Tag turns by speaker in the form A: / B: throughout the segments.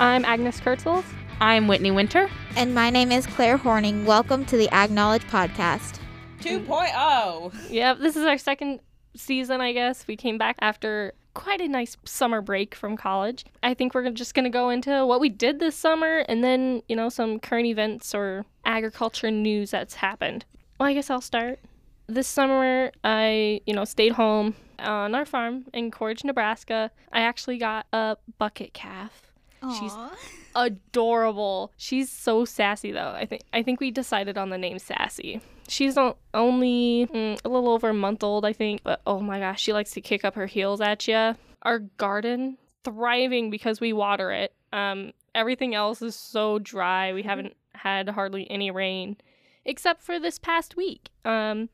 A: I'm Agnes Kurtzels.
B: I'm Whitney Winter.
C: And my name is Claire Horning. Welcome to the Ag Knowledge Podcast.
D: 2.0.
A: Yep, this is our second season, I guess. We came back after quite a nice summer break from college. I think we're just going to go into what we did this summer and then, you know, some current events or agriculture news that's happened. Well, I guess I'll start. This summer, I, you know, stayed home on our farm in Coleridge, Nebraska. I actually got a bucket calf. She's adorable. She's so sassy though. I think I think we decided on the name Sassy. She's only mm, a little over a month old, I think, but oh my gosh, she likes to kick up her heels at you. Our garden thriving because we water it. Um, everything else is so dry. We haven't had hardly any rain, except for this past week. Um,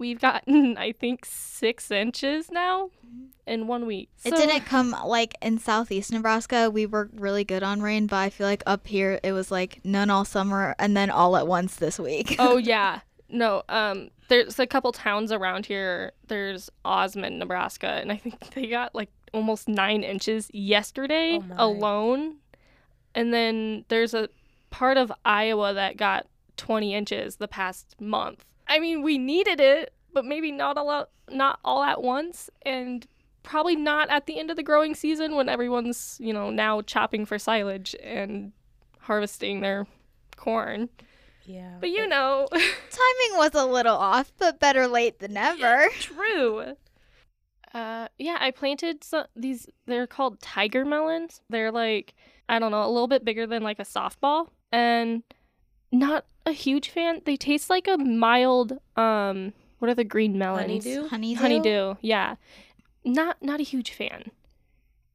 A: we've gotten I think six inches now in one week.
C: It didn't come like in southeast Nebraska. We were really good on rain, but I feel like up here it was like none all summer and then all at once this week.
A: oh yeah. No, um there's a couple towns around here. There's Osmond, Nebraska, and I think they got like almost 9 inches yesterday
D: Oh, my.
A: alone. And then there's a part of Iowa that got 20 inches the past month. I mean, we needed it, but maybe not all out, not all at once and probably not at the end of the growing season when everyone's, you know, now chopping for silage and harvesting their corn.
D: Yeah.
A: But you know,
C: Timing was a little off, but better late than never.
A: true. Uh, yeah, I planted some, these. They're called tiger melons. They're like I don't know, a little bit bigger than like a softball, and not a huge fan. They taste like a mild. Um, what are the green melons?
D: Honeydew?
C: Honeydew.
A: Honeydew. Yeah, not not a huge fan.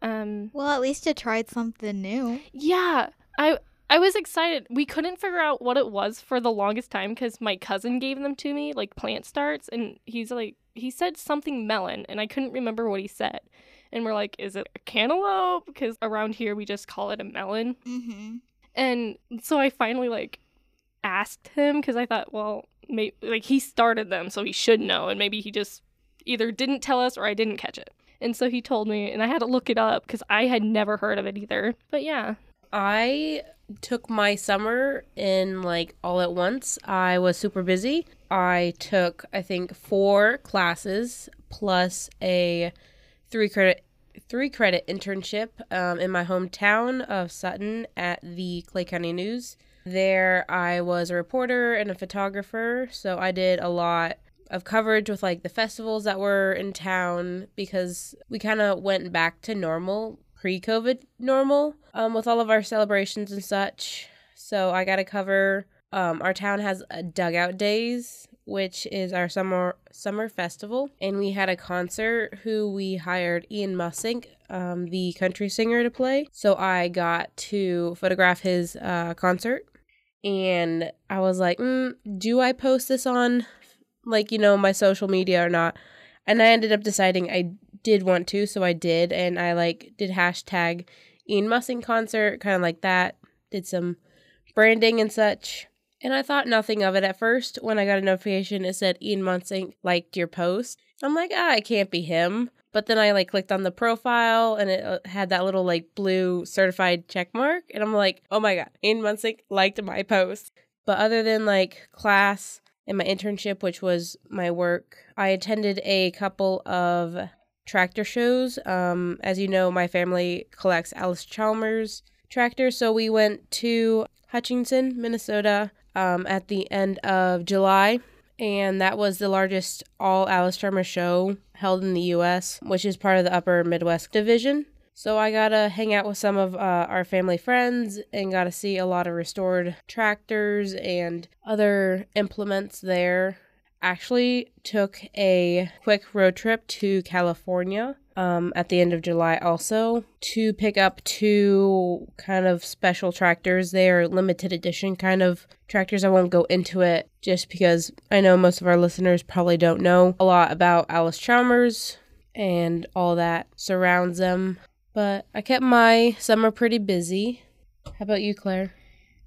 A: Um,
C: Well, at least you tried something new.
A: yeah, I I was excited. We couldn't figure out what it was for the longest time because my cousin gave them to me, like plant starts, and he's like he said something melon, and I couldn't remember what he said. And we're like, is it a cantaloupe? Because around here we just call it a melon.
C: Mm-hmm.
A: And so I finally like asked him because I thought, well, like he started them, so he should know, and maybe he just either didn't tell us or I didn't catch it. And so he told me, and I had to look it up because I had never heard of it either. But yeah,
D: I took my summer in like all at once. I was super busy. I took I think four classes plus a three credit three credit internship um, in my hometown of Sutton at the Clay County News. There I was a reporter and a photographer, so I did a lot of coverage with like the festivals that were in town because we kind of went back to normal pre-COVID normal um, with all of our celebrations and such. So I got to cover. Um, our town has a dugout days, which is our summer summer festival, and we had a concert who we hired Ian Munsick, um, the country singer, to play. So I got to photograph his uh, concert, and I was like, mm, "Do I post this on, like you know, my social media or not?" And I ended up deciding I did want to, so I did, and I like did hashtag Ian Munsick concert, kind of like that. Did some branding and such, and I thought nothing of it at first. When I got a notification, it said Ian Munsick liked your post. I'm like, ah, it can't be him. But then I like clicked on the profile, and it uh, had that little like blue certified check mark, and I'm like, oh my god, Ian Munsick liked my post. But other than like class and my internship, which was my work, I attended a couple of tractor shows. Um, as you know, my family collects Allis-Chalmers tractors, so we went to Hutchinson, Minnesota, um, at the end of July, and that was the largest all Allis show held in the U.S., which is part of the Upper Midwest Division. So I got to hang out with some of uh, our family friends and got to see a lot of restored tractors and other implements there. Actually, took a quick road trip to California um, at the end of July also to pick up two kind of special tractors. They are limited edition kind of tractors. I won't go into it just because I know most of our listeners probably don't know a lot about Allis-Chalmers and all that surrounds them. But I kept my summer pretty busy. How about you, Claire?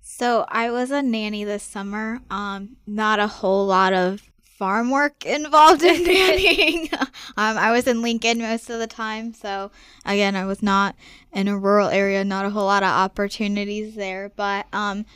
C: So I was a nanny this summer. Um, not a whole lot of farm work involved in nannying. um, I was in Lincoln most of the time, so again, I was not in a rural area. Not a whole lot of opportunities there, but um,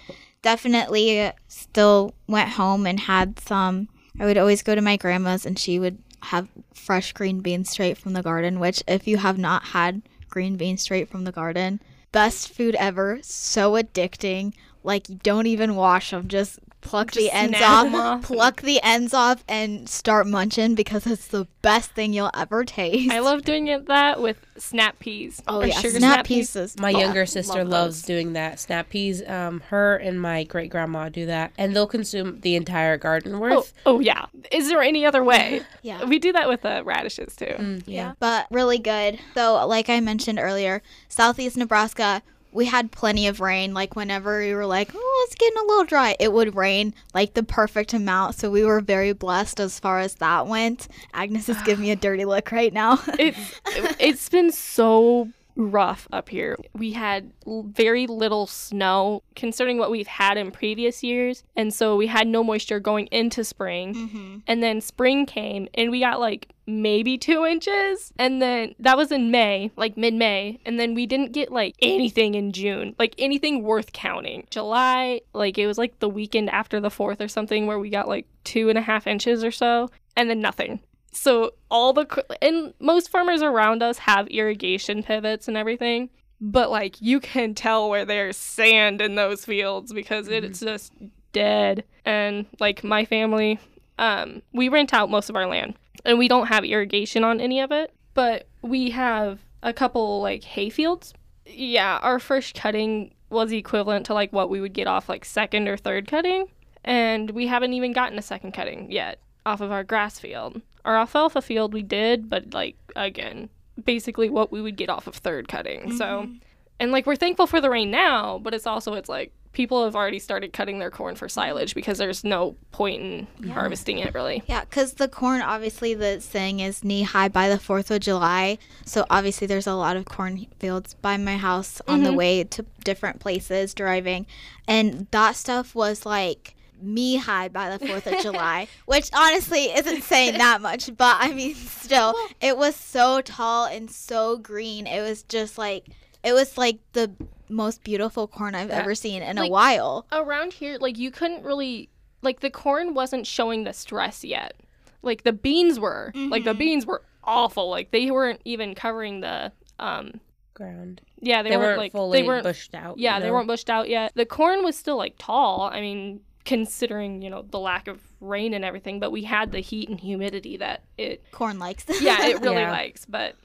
C: definitely still went home and had some. I would always go to my grandma's, and she would have fresh green beans straight from the garden. Which, if you have not had green beans straight from the garden, best food ever. So addicting. Like you don't even wash them, just pluck the ends off,
A: off.
C: pluck the ends off, and start munching because it's the best thing you'll ever taste.
A: I love doing it that with snap peas.
C: Oh
A: or
C: yeah,
A: sugar
C: snap pieces.
D: My
C: Oh,
D: younger sister
A: love
D: loves doing that. Snap peas. Um, her and my great grandma do that, and they'll consume the entire garden
A: Oh,
D: worth.
A: oh yeah. Is there any other way?
C: Yeah.
A: We do that with uh, radishes too.
D: Mm, yeah.
C: but really good. So, like I mentioned earlier, southeast Nebraska, we had plenty of rain. Like, whenever we were like, oh, it's getting a little dry, it would rain like the perfect amount. So, we were very blessed as far as that went. Agnes is giving me a dirty look right now.
A: It's it's been so rough up here. We had l- very little snow considering what we've had in previous years, and so we had no moisture going into spring.
C: mm-hmm.
A: And then spring came, and we got like maybe two inches, and then that was in May, like mid May, and then we didn't get like anything in June, like anything worth counting. July, like it was like the weekend after the fourth or something, where we got like two and a half inches or so, and then nothing. So all the and most farmers around us have irrigation pivots and everything, but like you can tell where there's sand in those fields because it's just dead. And like my family, um, we rent out most of our land, and we don't have irrigation on any of it, but we have a couple like hay fields. Yeah, our first cutting was equivalent to like what we would get off like second or third cutting, and we haven't even gotten a second cutting yet off of our grass field. Our alfalfa field we did, but like again, basically what we would get off of third cutting. So, mm-hmm. and like we're thankful for the rain now, but it's also it's like people have already started cutting their corn for silage because there's no point in harvesting it really.
C: Yeah, because the corn, obviously, the saying is knee high by the 4th of July. So, obviously, there's a lot of corn fields by my house on the mm-hmm. way to different places driving. And that stuff was like me high by the 4th of July, which honestly isn't saying that much, but I mean, still, it was so tall and so green. It was just like, it was like the most beautiful corn I've
A: Yeah.
C: ever seen in a while.
A: Around here, like you couldn't really like the corn wasn't showing the stress yet. Like the beans were. Like the beans were awful. Like they weren't even covering the um
D: Ground.
A: yeah, they,
D: They,
A: weren't
D: weren't
A: like
D: fully
A: they weren't
D: bushed out.
A: Yeah,
D: you
A: they weren't bushed out yet. The corn was still like tall. I mean, considering, you know, the lack of rain and everything, but we had the heat and humidity that it
C: Corn likes.
A: yeah, it really
D: Yeah.
A: likes, but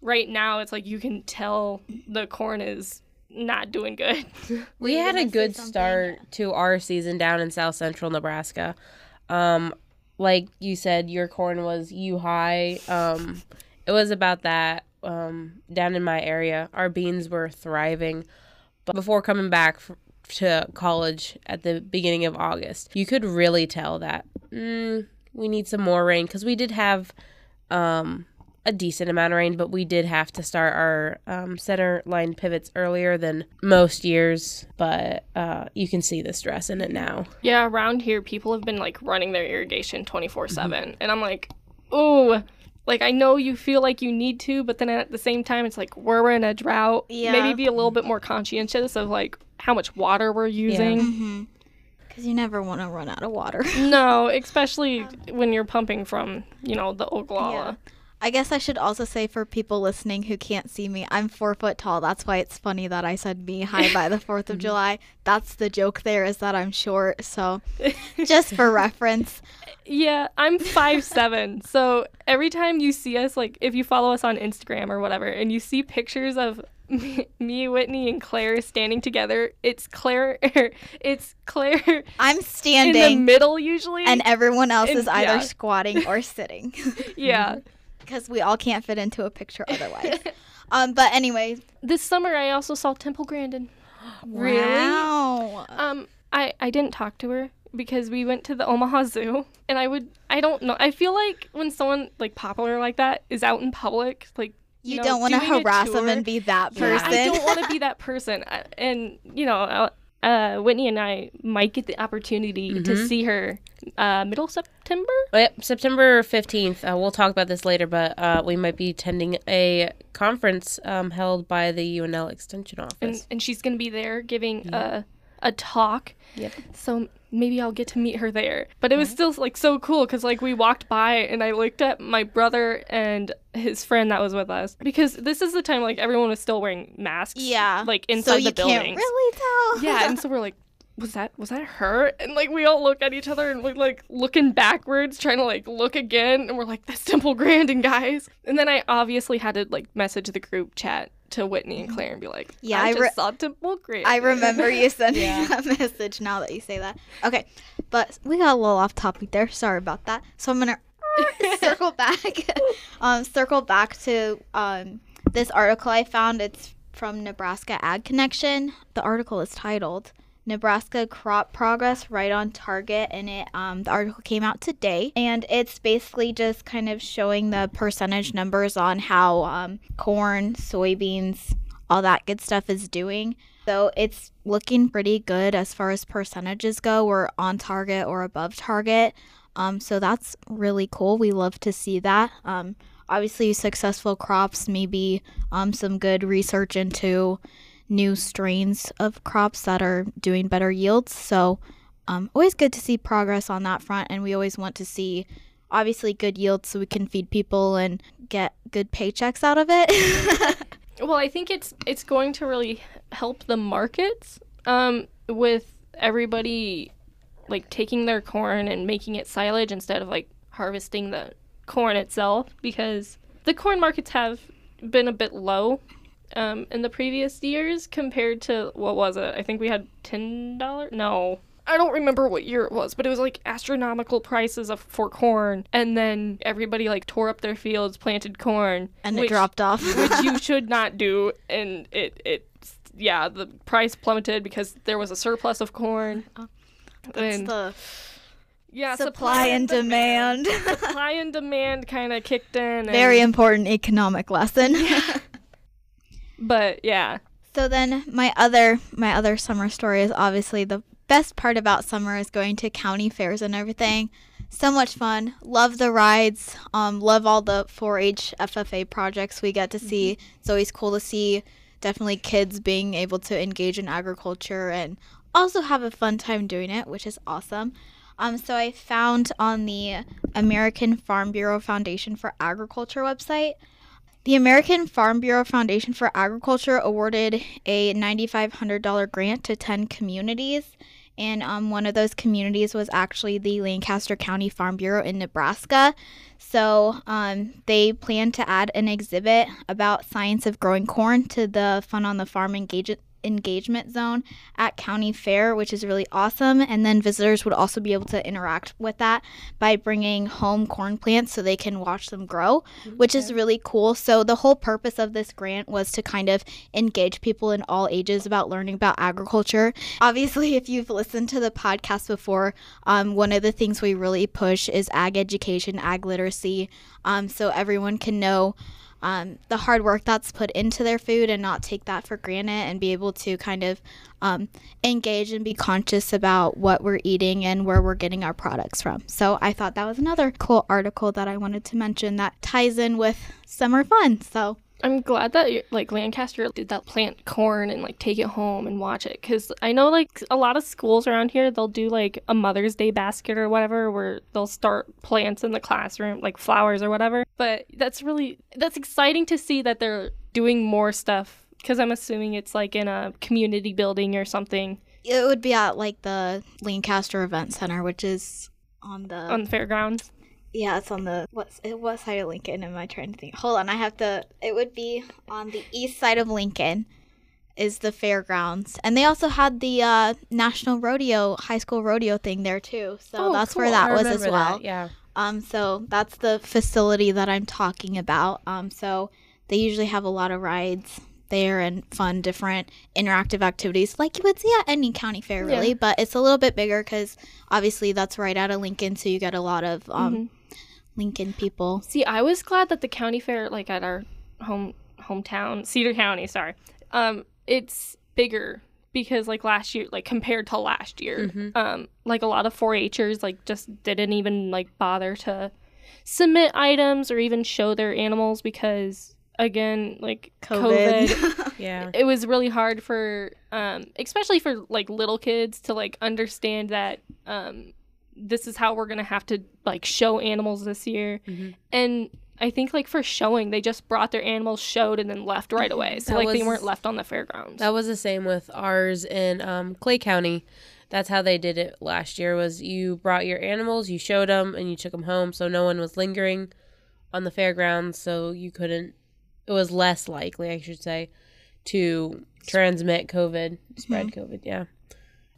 A: right now it's like you can tell the corn is not doing good.
D: We had a good
C: something?
D: start to our season down in South Central Nebraska. Um, like you said, your corn was you high. Um, it was about that. Um, down in my area, our beans were thriving. But before coming back f- to college at the beginning of August, you could really tell that mm, we need some more rain because we did have um, a decent amount of rain, but we did have to start our um, center line pivots earlier than most years. But uh, you can see the stress in it now.
A: yeah, around here people have been like running their irrigation 24/7 and I'm like, "Ooh, like I know you feel like you need to, but then at the same time it's like we're in a drought.
C: Yeah.
A: Maybe be a little bit more conscientious of like how much water we're using.
C: Mm-hmm. Because you never want to run out of water.
A: No, especially when you're pumping from, you know, the Ogallala.
C: Yeah. I guess I should also say for people listening who can't see me, I'm four foot tall. That's why it's funny that I said me high by the 4th of mm-hmm. July. That's the joke there is that I'm short. So just for reference.
A: Yeah, I'm five seven. So every time you see us, like if you follow us on Instagram or whatever, and you see pictures of me, Whitney, and Claire standing together, it's Claire. Er, it's Claire
C: I'm standing
A: in the middle usually,
C: and everyone else
A: and-
C: is either
A: yeah.
C: squatting or sitting.
A: yeah.
C: Because we all can't fit into a picture otherwise. um, but anyway.
A: This summer, I also saw Temple Grandin.
C: Wow.
A: Um, I I didn't talk to her because we went to the Omaha Zoo, and I would I don't know. I feel like when someone like popular like that is out in public, like
C: You,
A: know,
C: don't want to harass them and be that
A: Yeah,
C: person.
A: I don't want to be that person. I- And, you know, uh, Whitney and I might get the opportunity to
D: Mhm.
A: see her uh, middle September.
D: Oh, yep, September 15th. Uh, we'll talk about this later, but uh, we might be attending a conference um, held by the UNL Extension Office.
A: and, and she's gonna be there giving a a talk.
D: Yep.
A: So maybe I'll get to meet her there. But it was still like so cool because like we walked by and I looked at my brother and his friend that was with us because this is the time like everyone was still wearing masks.
C: Yeah.
A: Like
C: so
A: inside
C: you
A: the buildings.
C: can't really tell.
A: yeah, and so we're like. Was that was that her? And like we all look at each other and we're like looking backwards, trying to like look again, and we're like, "That's Temple Grandin, guys." And then I obviously had to like message the group chat to Whitney and Claire and be like,
C: Yeah,
A: I,
C: I
A: just
C: re-
A: saw Temple Grandin."
C: I remember you sending
D: Yeah.
C: that message now that you say that. Okay, but we got a little off topic there. Sorry about that. So I'm gonna circle back, um, circle back to um, this article I found. It's from Nebraska Ag Connection. The article is titled "Nebraska Crop Progress Right on Target," and it um, the article came out today, and it's basically just kind of showing the percentage numbers on how um, corn, soybeans, all that good stuff is doing. So it's looking pretty good as far as percentages go. We're on target or above target. Um, so that's really cool. We love to see that. Um, obviously, successful crops, maybe um, some good research into new strains of crops that are doing better yields. So um, always good to see progress on that front. And we always want to see, obviously, good yields so we can feed people and get good paychecks out of it.
A: Well, I think it's it's going to really help the markets um, with everybody like taking their corn and making it silage instead of like harvesting the corn itself because the corn markets have been a bit low um, in the previous years compared to what was it? I think we had ten dollars. No, I don't remember what year it was, but it was like astronomical prices of for corn, and then everybody like tore up their fields, planted corn,
C: and it dropped off.
A: which you should not do and it it yeah the price plummeted because there was a surplus of corn
C: That's
A: and
C: the
A: yeah
C: supply and demand.
A: supply and demand kind of kicked in and-
C: Very important economic lesson.
A: But yeah
C: so then my other my other summer story is obviously the best part about summer is going to county fairs and everything. So much fun. Love the rides. Um, love all the 4-H FFA projects we get to see. It's always cool to see definitely kids being able to engage in agriculture and also have a fun time doing it, which is awesome. Um, so I found on the American Farm Bureau Foundation for Agriculture website the American Farm Bureau Foundation for Agriculture awarded a $9,500 grant to 10 communities. And um, one of those communities was actually the Lancaster County Farm Bureau in Nebraska. So um, they plan to add an exhibit about science of growing corn to the Fun on the Farm engage- engagement zone at County Fair, which is really awesome. And then visitors would also be able to interact with that by bringing home corn plants so they can watch them grow, which is really cool. So the whole purpose of this grant was to kind of engage people in all ages about learning about agriculture. Obviously, if you've listened to the podcast before, um, one of the things we really push is ag education, ag literacy, um, so everyone can know um, the hard work that's put into their food and not take that for granted and be able to kind of um, engage and be conscious about what we're eating and where we're getting our products from. So I thought that was another cool article that I wanted to mention that ties in with summer fun. So
A: i'm glad that like lancaster did that plant corn and like take it home and watch it because i know like a lot of schools around here they'll do like a mother's day basket or whatever where they'll start plants in the classroom like flowers or whatever. But that's really that's exciting to see that they're doing more stuff because i'm assuming it's like in a community building or something.
C: It would be at like the Lancaster Event Center, which is on the
A: on the fairgrounds
C: Yeah, it's on the what's it what side of Lincoln am I trying to think? Hold on, I have to it would be on the east side of Lincoln is the fairgrounds. And they also had the uh, National Rodeo High School Rodeo thing there too. So
A: Oh,
C: that's where that
D: I
C: was as well.
D: that, Yeah.
C: Um so that's the facility that I'm talking about. Um so they usually have a lot of rides there and fun different interactive activities like you would see at any county fair
A: Yeah.
C: really but it's a little bit bigger because obviously that's right out of lincoln so you get a lot of um,
A: Mhm.
C: Lincoln people
A: See, I was glad that the county fair, like at our home hometown, Cedar County, sorry, um, it's bigger because like last year, like compared to last year,
D: Mhm.
A: um, like a lot of 4-Hers like just didn't even like bother to submit items or even show their animals because again, like
C: COVID.
A: COVID
D: Yeah.
A: it was really hard for um especially for like little kids to like understand that um this is how we're gonna have to like show animals this year
D: Mhm.
A: and i think like for showing they just brought their animals showed and then left right away so
D: That
A: like they weren't left on the fairgrounds
D: That was the same with ours in um, Clay County. That's how they did it last year. Was you brought your animals, you showed them, and you took them home, so no one was lingering on the fairgrounds. So you couldn't. It was less likely, I should say, to transmit COVID, spread COVID. Yeah.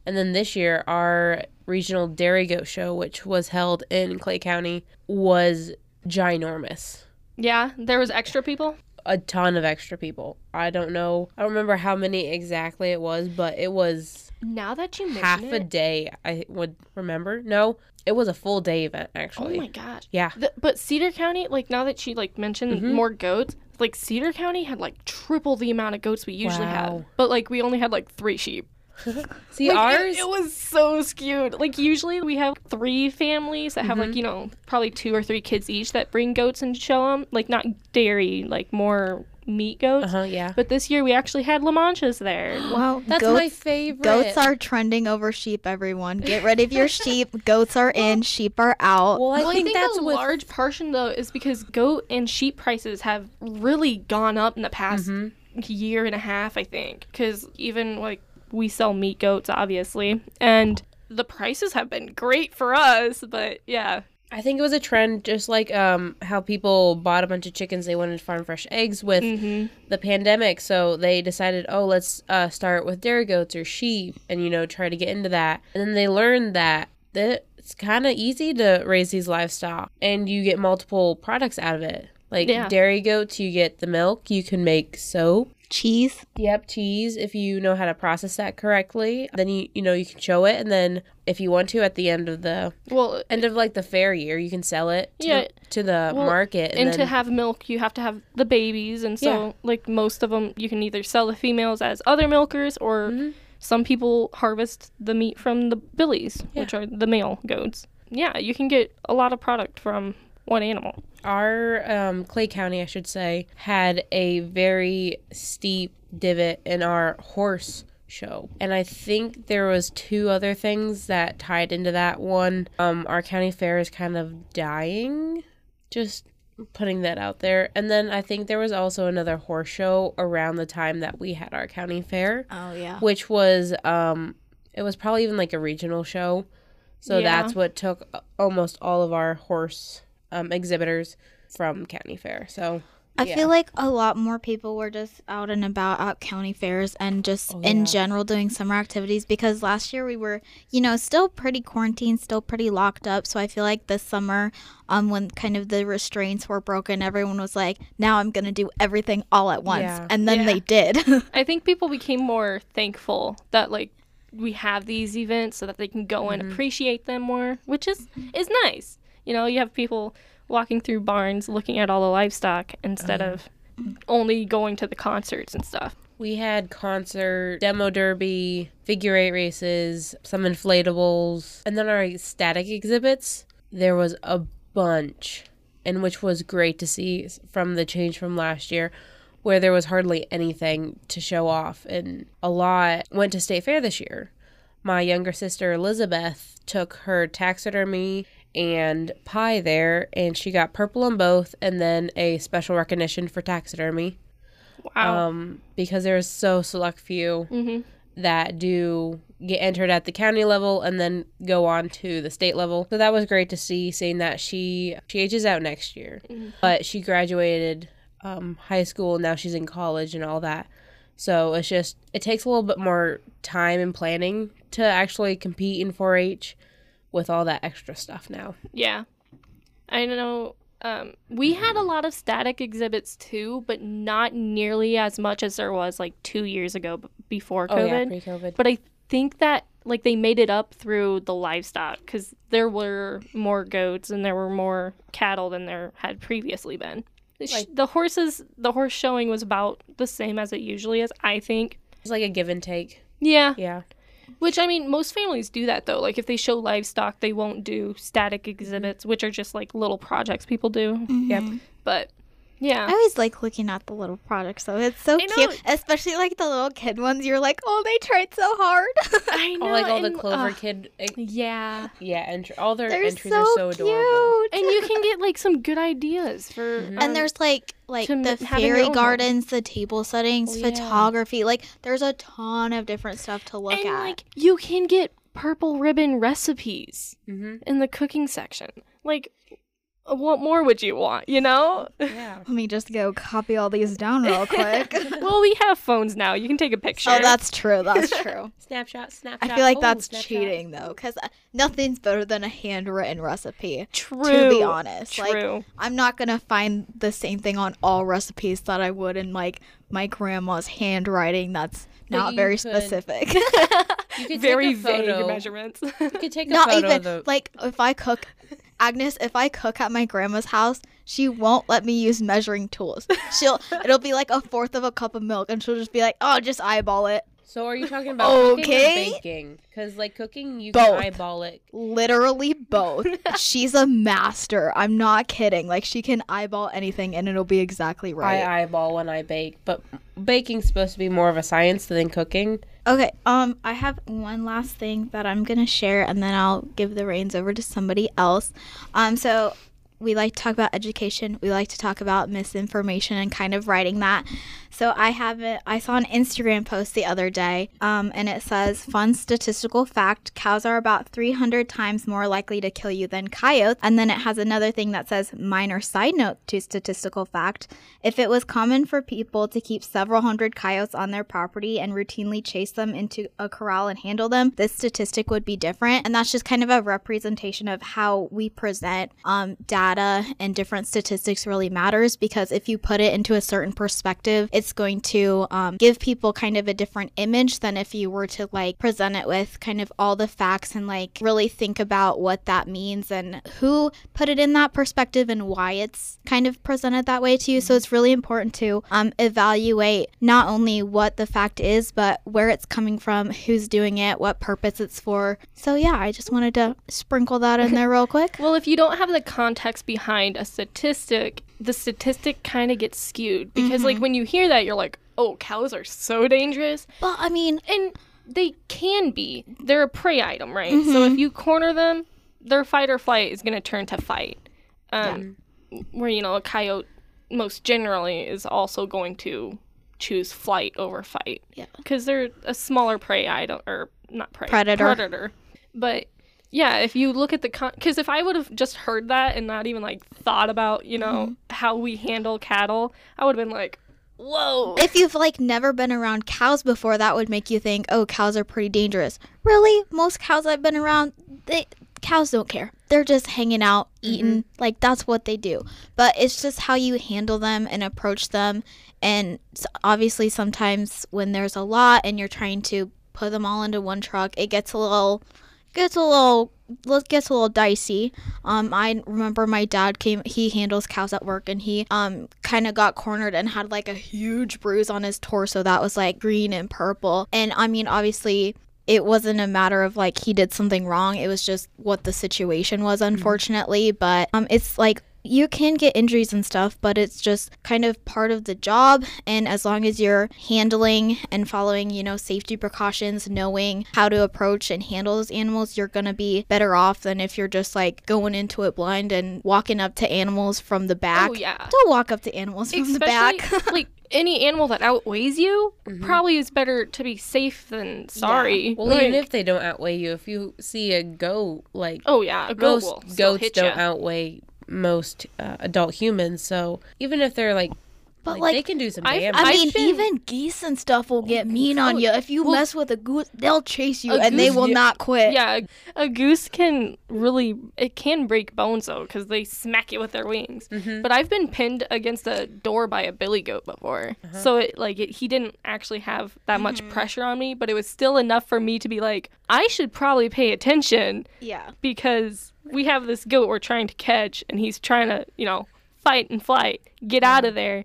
D: And then this year, our regional dairy goat show, which was held in Clay County, was ginormous.
A: yeah there was extra people
D: A ton of extra people. I don't know. I don't remember how many exactly it was, but it was
A: now that you mention
D: half a day i would remember no it was a full day event actually.
A: oh my gosh
D: yeah
A: The, but Cedar County, like now that she like mentioned
D: Mhm.
A: more goats, like Cedar County had like triple the amount of goats we usually have,
D: Wow.
A: but like we only had like three sheep.
D: see
A: Like, it-
D: ours
A: It, was so skewed. Like usually we have three families that have
D: Mm-hmm.
A: like you know probably two or three kids each that bring goats and show them. Like not dairy, like more meat goats.
D: uh-huh yeah
A: But this year we actually had La Manchas there.
C: wow,
D: that's
C: goats,
D: my favorite
C: goats are trending over sheep. Everyone, get rid of your sheep. Goats are in, sheep are out.
D: well i
A: well,
D: think, that's
A: a
D: with
A: large portion though is because goat and sheep prices have really gone up in the past
D: Mhm.
A: year and a half, I think. Because even like we sell meat goats, obviously, and the prices have been great for us. But yeah,
D: i think it was a trend just like um how people bought a bunch of chickens they wanted to farm fresh eggs with
A: hmm
D: the pandemic. So they decided oh let's uh, start with dairy goats or sheep and you know try to get into that. And then they learned that that it's kind of easy to raise these livestock and you get multiple products out of it. Like
A: Yeah.
D: dairy goats you get the milk you can make soap
C: Cheese.
D: Yep, cheese. If you know how to process that correctly, then you you know you can show it, and then if you want to, at the end of the
A: well,
D: end of like the fair year, you can sell it to
A: Yeah.
D: the, to the
A: Well,
D: market, and,
A: and
D: then
A: to have milk, you have to have the babies, and so
D: Yeah.
A: like most of them, you can either sell the females as other milkers, or
D: Mhm.
A: some people harvest the meat from the billies,
D: Yeah.
A: which are the male goats. Yeah, you can get a lot of product from one animal.
D: our um, Clay County, I should say, had a very steep divot in our horse show, and I think there was two other things that tied into that. One, um, our county fair is kind of dying. Just putting that out there. And then I think there was also another horse show around the time that we had our county fair,
C: Oh yeah.
D: which was um it was probably even like a regional show. So
A: Yeah.
D: that's what took almost all of our horse um exhibitors from county fair. So
C: I
D: yeah.
C: feel like a lot more people were just out and about at county fairs and just
D: Oh,
C: in general doing summer activities because last year we were, you know, still pretty quarantined, still pretty locked up. So I feel like this summer, um, when kind of the restraints were broken, everyone was like, "Now I'm gonna do everything all at once,"
D: Yeah.
C: and then
A: Yeah.
C: they did.
A: I think people became more thankful that like we have these events so that they can go and appreciate them more, which is is nice. You know, you have people walking through barns looking at all the livestock instead oh, of only going to the concerts and stuff.
D: we had concert, demo derby, figure eight races, some inflatables, and then our static exhibits. There was a bunch, and which was great to see from the change from last year, where there was hardly anything to show off, and a lot went to state fair this year. My younger sister Elizabeth took her taxidermy and pie there, and she got purple on both, and then a special recognition for taxidermy
A: Wow.
D: um, because there's so select few
A: hmm
D: that do get entered at the county level and then go on to the state level. So that was great to see, seeing that she she ages out next year, but she graduated um, high school. Now she's in college and all that. So it's just it takes a little bit more time and planning to actually compete in 4-H with all that extra stuff now.
A: Yeah. I know um, we had a lot of static exhibits too, but not nearly as much as there was like two years ago b- before
D: Oh yeah,
A: COVID.
D: pre-COVID.
A: but I think that like they made it up through the livestock because there were more goats and there were more cattle than there had previously been.
D: Like-
A: the horses, the horse showing was about the same as it usually is. I think.
D: It's like a give and take.
A: Yeah.
D: Yeah.
A: Which I mean, most families do that though. Like if they show livestock, they won't do static exhibits, which are just like little projects people do. Mm-hmm.
D: Yep.
A: But yeah.
C: I always like looking at the little products though. It's so
A: I know.
C: cute, especially like the little kid ones. You're like, oh, they tried so hard.
A: I know.
D: All like all the
A: and,
D: Clover
A: uh,
D: Kid.
A: yeah.
D: Yeah, entry, all their
C: They're
D: entries
C: so,
D: are so adorable.
A: And you can get like some good ideas for
D: Mhm.
A: um,
C: and there's like like
A: to
C: the
A: m- having your
C: fairy
A: own home.
C: gardens, the table settings,
D: Oh, yeah.
C: photography. Like there's a ton of different stuff to look
A: and
C: at.
A: like you can get purple ribbon recipes
D: hmm
A: in the cooking section. Like what more would you want, you know?
D: Yeah.
C: Let me just go copy all these down real quick.
A: well, we have phones now. You can take a oh, picture.
C: oh, that's true. That's true.
D: Snapshot, snapshot.
C: I feel like
D: oh,
C: that's
D: snapshot.
C: cheating though, because uh, nothing's better than a handwritten recipe.
A: true.
C: To be honest, like
A: True.
C: I'm not gonna find the same thing on all recipes that I would in like my grandma's handwriting. That's
D: But
C: not very
D: could-
C: specific.
D: You could
A: Very
D: take a photo.
A: vague measurements.
D: You could take a
C: not
D: photo
C: even
D: of the.
C: like if I cook, Agnes. If I cook at my grandma's house, she won't let me use measuring tools. She'll it'll be like a fourth of a cup of milk, and she'll just be like, "Oh, just eyeball it."
D: So are you talking about cooking
C: Okay.
D: or baking? Because like cooking, you
C: Both.
D: can eyeball it.
C: Literally both. She's a master. I'm not kidding. Like she can eyeball anything, and it'll be exactly right.
D: I eyeball when I bake, but baking's supposed to be more of a science than cooking.
C: Okay, um, I have one last thing that I'm gonna share, and then I'll give the reins over to somebody else. Um, so we like to talk about education. We like to talk about misinformation and kind of writing that. So I have it. I saw an Instagram post the other day, um, and it says, "Fun statistical fact: Cows are about 300 times more likely to kill you than coyotes." And then it has another thing that says, "Minor side note to statistical fact: If it was common for people to keep several hundred coyotes on their property and routinely chase them into a corral and handle them, this statistic would be different." And that's just kind of a representation of how we present um, data and different statistics really matters because if you put it into a certain perspective, it's going to um, give people kind of a different image than if you were to like present it with kind of all the facts and like really think about what that means and who put it in that perspective and why it's kind of presented that way to you. So it's really important to um, evaluate not only what the fact is, but where it's coming from, who's doing it, what purpose it's for. So yeah, I just wanted to sprinkle that in there real quick.
A: Well, if you don't have the context behind a statistic, the statistic kind of gets skewed because, like, when you hear that, you're like, "Oh, cows are so dangerous,"
C: Well, I mean,
A: and they can be. They're a prey item, right? So if you corner them, their fight or flight is going to turn to fight. Um, Where you know a coyote most generally is also going to choose flight over fight.
C: Yeah.
A: because they're a smaller prey item or not prey
C: Predator.
A: Predator, but yeah, if you look at the con, because if I would have just heard that and not even like thought about you know
C: Mm-hmm.
A: how we handle cattle, I would have been like, whoa.
C: if you've like never been around cows before, that would make you think, "Oh, cows are pretty dangerous." Really? Most cows I've been around, they cows don't care. They're just hanging out, eating. Like that's what they do. But it's just how you handle them and approach them. And obviously, sometimes when there's a lot and you're trying to put them all into one truck, it gets a little gets a little it gets a little dicey. Um, I remember my dad came. He handles cows at work, and he um kind of got cornered and had like a huge bruise on his torso that was like green and purple. And I mean, obviously. It wasn't a matter of like he did something wrong. It was just what the situation was, unfortunately. But um, it's like you can get injuries and stuff, but it's just kind of part of the job. And as long as you're handling and following, you know, safety precautions, knowing how to approach and handle those animals, you're going to be better off than if you're just like going into it blind and walking up to animals from the back.
A: Oh yeah.
C: Don't walk up to animals from the back.
A: Like any animal that outweighs you mm-hmm. probably is better to be safe than sorry.
D: Well,
A: Like-
D: even if they don't outweigh you, if you see a goat, like
A: oh yeah, a goat
D: most
A: will still
D: goats
A: hit
D: don't outweigh most uh, adult humans. So even if they're like,
C: But,
D: like,
C: like,
D: they can do some damage.
C: I
A: I've
C: mean,
A: been-
C: even geese and stuff will get mean on
A: Oh,
C: you. If you
A: well-
C: mess with a goose, they'll chase you
A: A
C: and they will
D: yeah.
C: not quit.
A: Yeah, a goose can really it can break bones though because they smack you with their wings.
D: Mm-hmm.
A: But I've been pinned against a door by a billy goat before,
D: Uh-huh.
A: so it like it, he didn't actually have that much
D: Mm-hmm.
A: pressure on me, but it was still enough for me to be like, I should probably pay attention
C: Yeah.
A: because we have this goat we're trying to catch and he's trying to you know fight and flight, get out of there.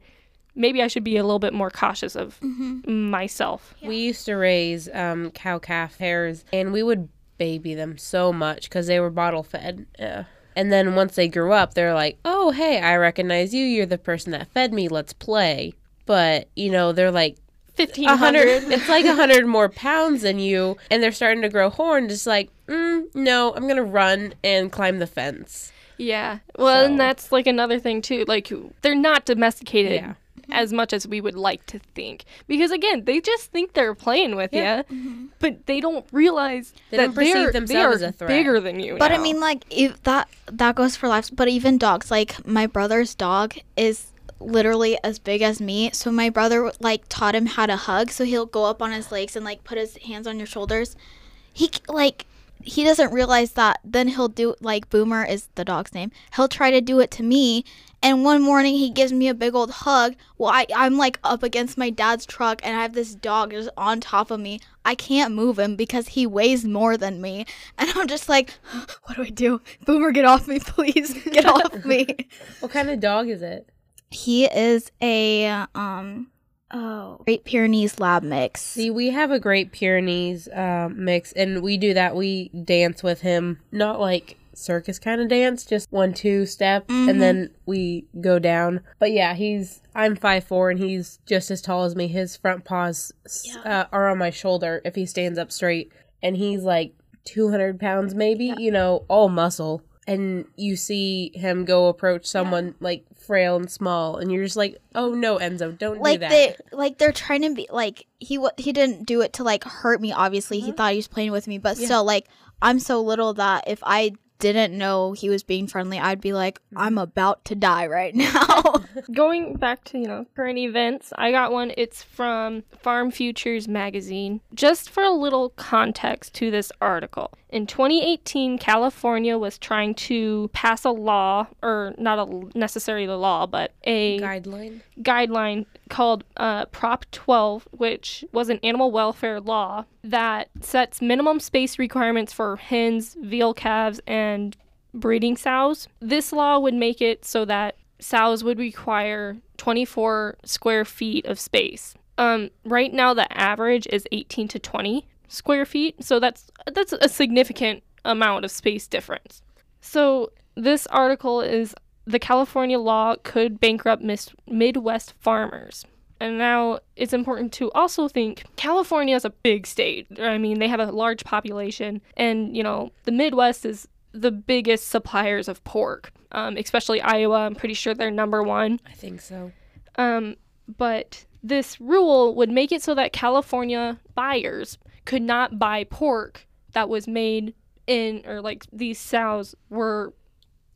A: Maybe I should be a little bit more cautious of myself.
D: We used to raise um, cow calf hares, and we would baby them so much because they were bottle fed. Uh, and then once they grew up, they're like, "Oh, hey, I recognize you. You're the person that fed me. Let's play." But you know, they're like
A: Fifteen
D: a hundred.
A: hundred.
D: it's like a hundred more pounds than you, and they're starting to grow horns. It's like, mm, no, I'm gonna run and climb the fence.
A: Yeah. Well,
D: So-
A: and that's like another thing too. Like they're not domesticated
D: Yeah. Mm-hmm.
A: as much as we would like to think. Because again, they just think they're playing with
D: Yeah.
A: you, mm-hmm. but they don't realize
D: They
A: that
D: don't
A: they're,
D: themselves
A: they are
D: as a threat.
A: bigger than you.
C: But I mean, like if that that goes for lives. But even dogs, like my brother's dog is literally as big as me. So my brother like taught him how to hug. So he'll go up on his legs and like put his hands on your shoulders. He like he doesn't realize that. Then he'll do like Boomer is the dog's name. He'll try to do it to me. And one morning he gives me a big old hug. Well, I, I'm like up against my dad's truck and I have this dog just on top of me. I can't move him because he weighs more than me. And I'm just like, what do I do? Boomer, get off me, please. Get off me.
D: What kind of dog is it?
C: He is a um oh Great Pyrenees lab mix.
D: See, we have a Great Pyrenees um, mix, and we do that. We dance with him, not like circus kind of dance, just one two step, and then we go down. But yeah, he's I'm five four, and he's just as tall as me. His front paws s uh, are on my shoulder if he stands up straight, and he's like two hundred pounds, maybe. You know, all muscle. And you see him go approach someone like frail and small, and you're just like, "Oh no, Enzo, don't do
C: like
D: that."
C: they like they're trying to be like he he didn't do it to like hurt me obviously he thought he was playing with me but still like i'm so little that if i didn't know he was being friendly i'd be like i'm about to die right now.
A: Going back to you know current events i got one. It's from farm futures magazine. Just for a little context to this article in 2018 california was trying to pass a law or not a necessarily the law but a
D: guideline.
A: guideline called uh, Prop 12, which was an animal welfare law that sets minimum space requirements for hens, veal calves, and breeding sows. This law would make it so that sows would require 24 square feet of space. Um, right now, the average is 18 to 20 square feet, so that's that's a significant amount of space difference. So this article is the California law could bankrupt mis- Midwest farmers. And now it's important to also think California is a big state. I mean, they have a large population, and you know, the Midwest is the biggest suppliers of pork, um, especially Iowa. I'm pretty sure they're number one.
D: I think so.
A: Um, but this rule would make it so that California buyers could not buy pork that was made in, or like these sows were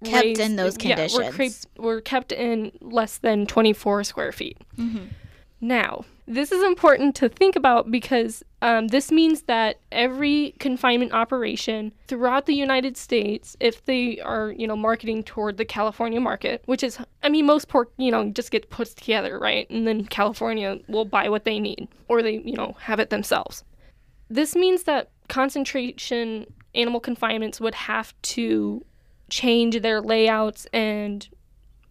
C: Kept
A: raised-
C: in those conditions.
A: yeah, were,
C: conditions.
A: were kept in less than 24 square feet.
C: Mm-hmm.
A: Now, this is important to think about because um, this means that every confinement operation throughout the United States, if they are, you know, marketing toward the California market, which is, I mean, most pork, you know, just gets put together, right? And then California will buy what they need or they, you know, have it themselves. This means that concentration animal confinements would have to change their layouts and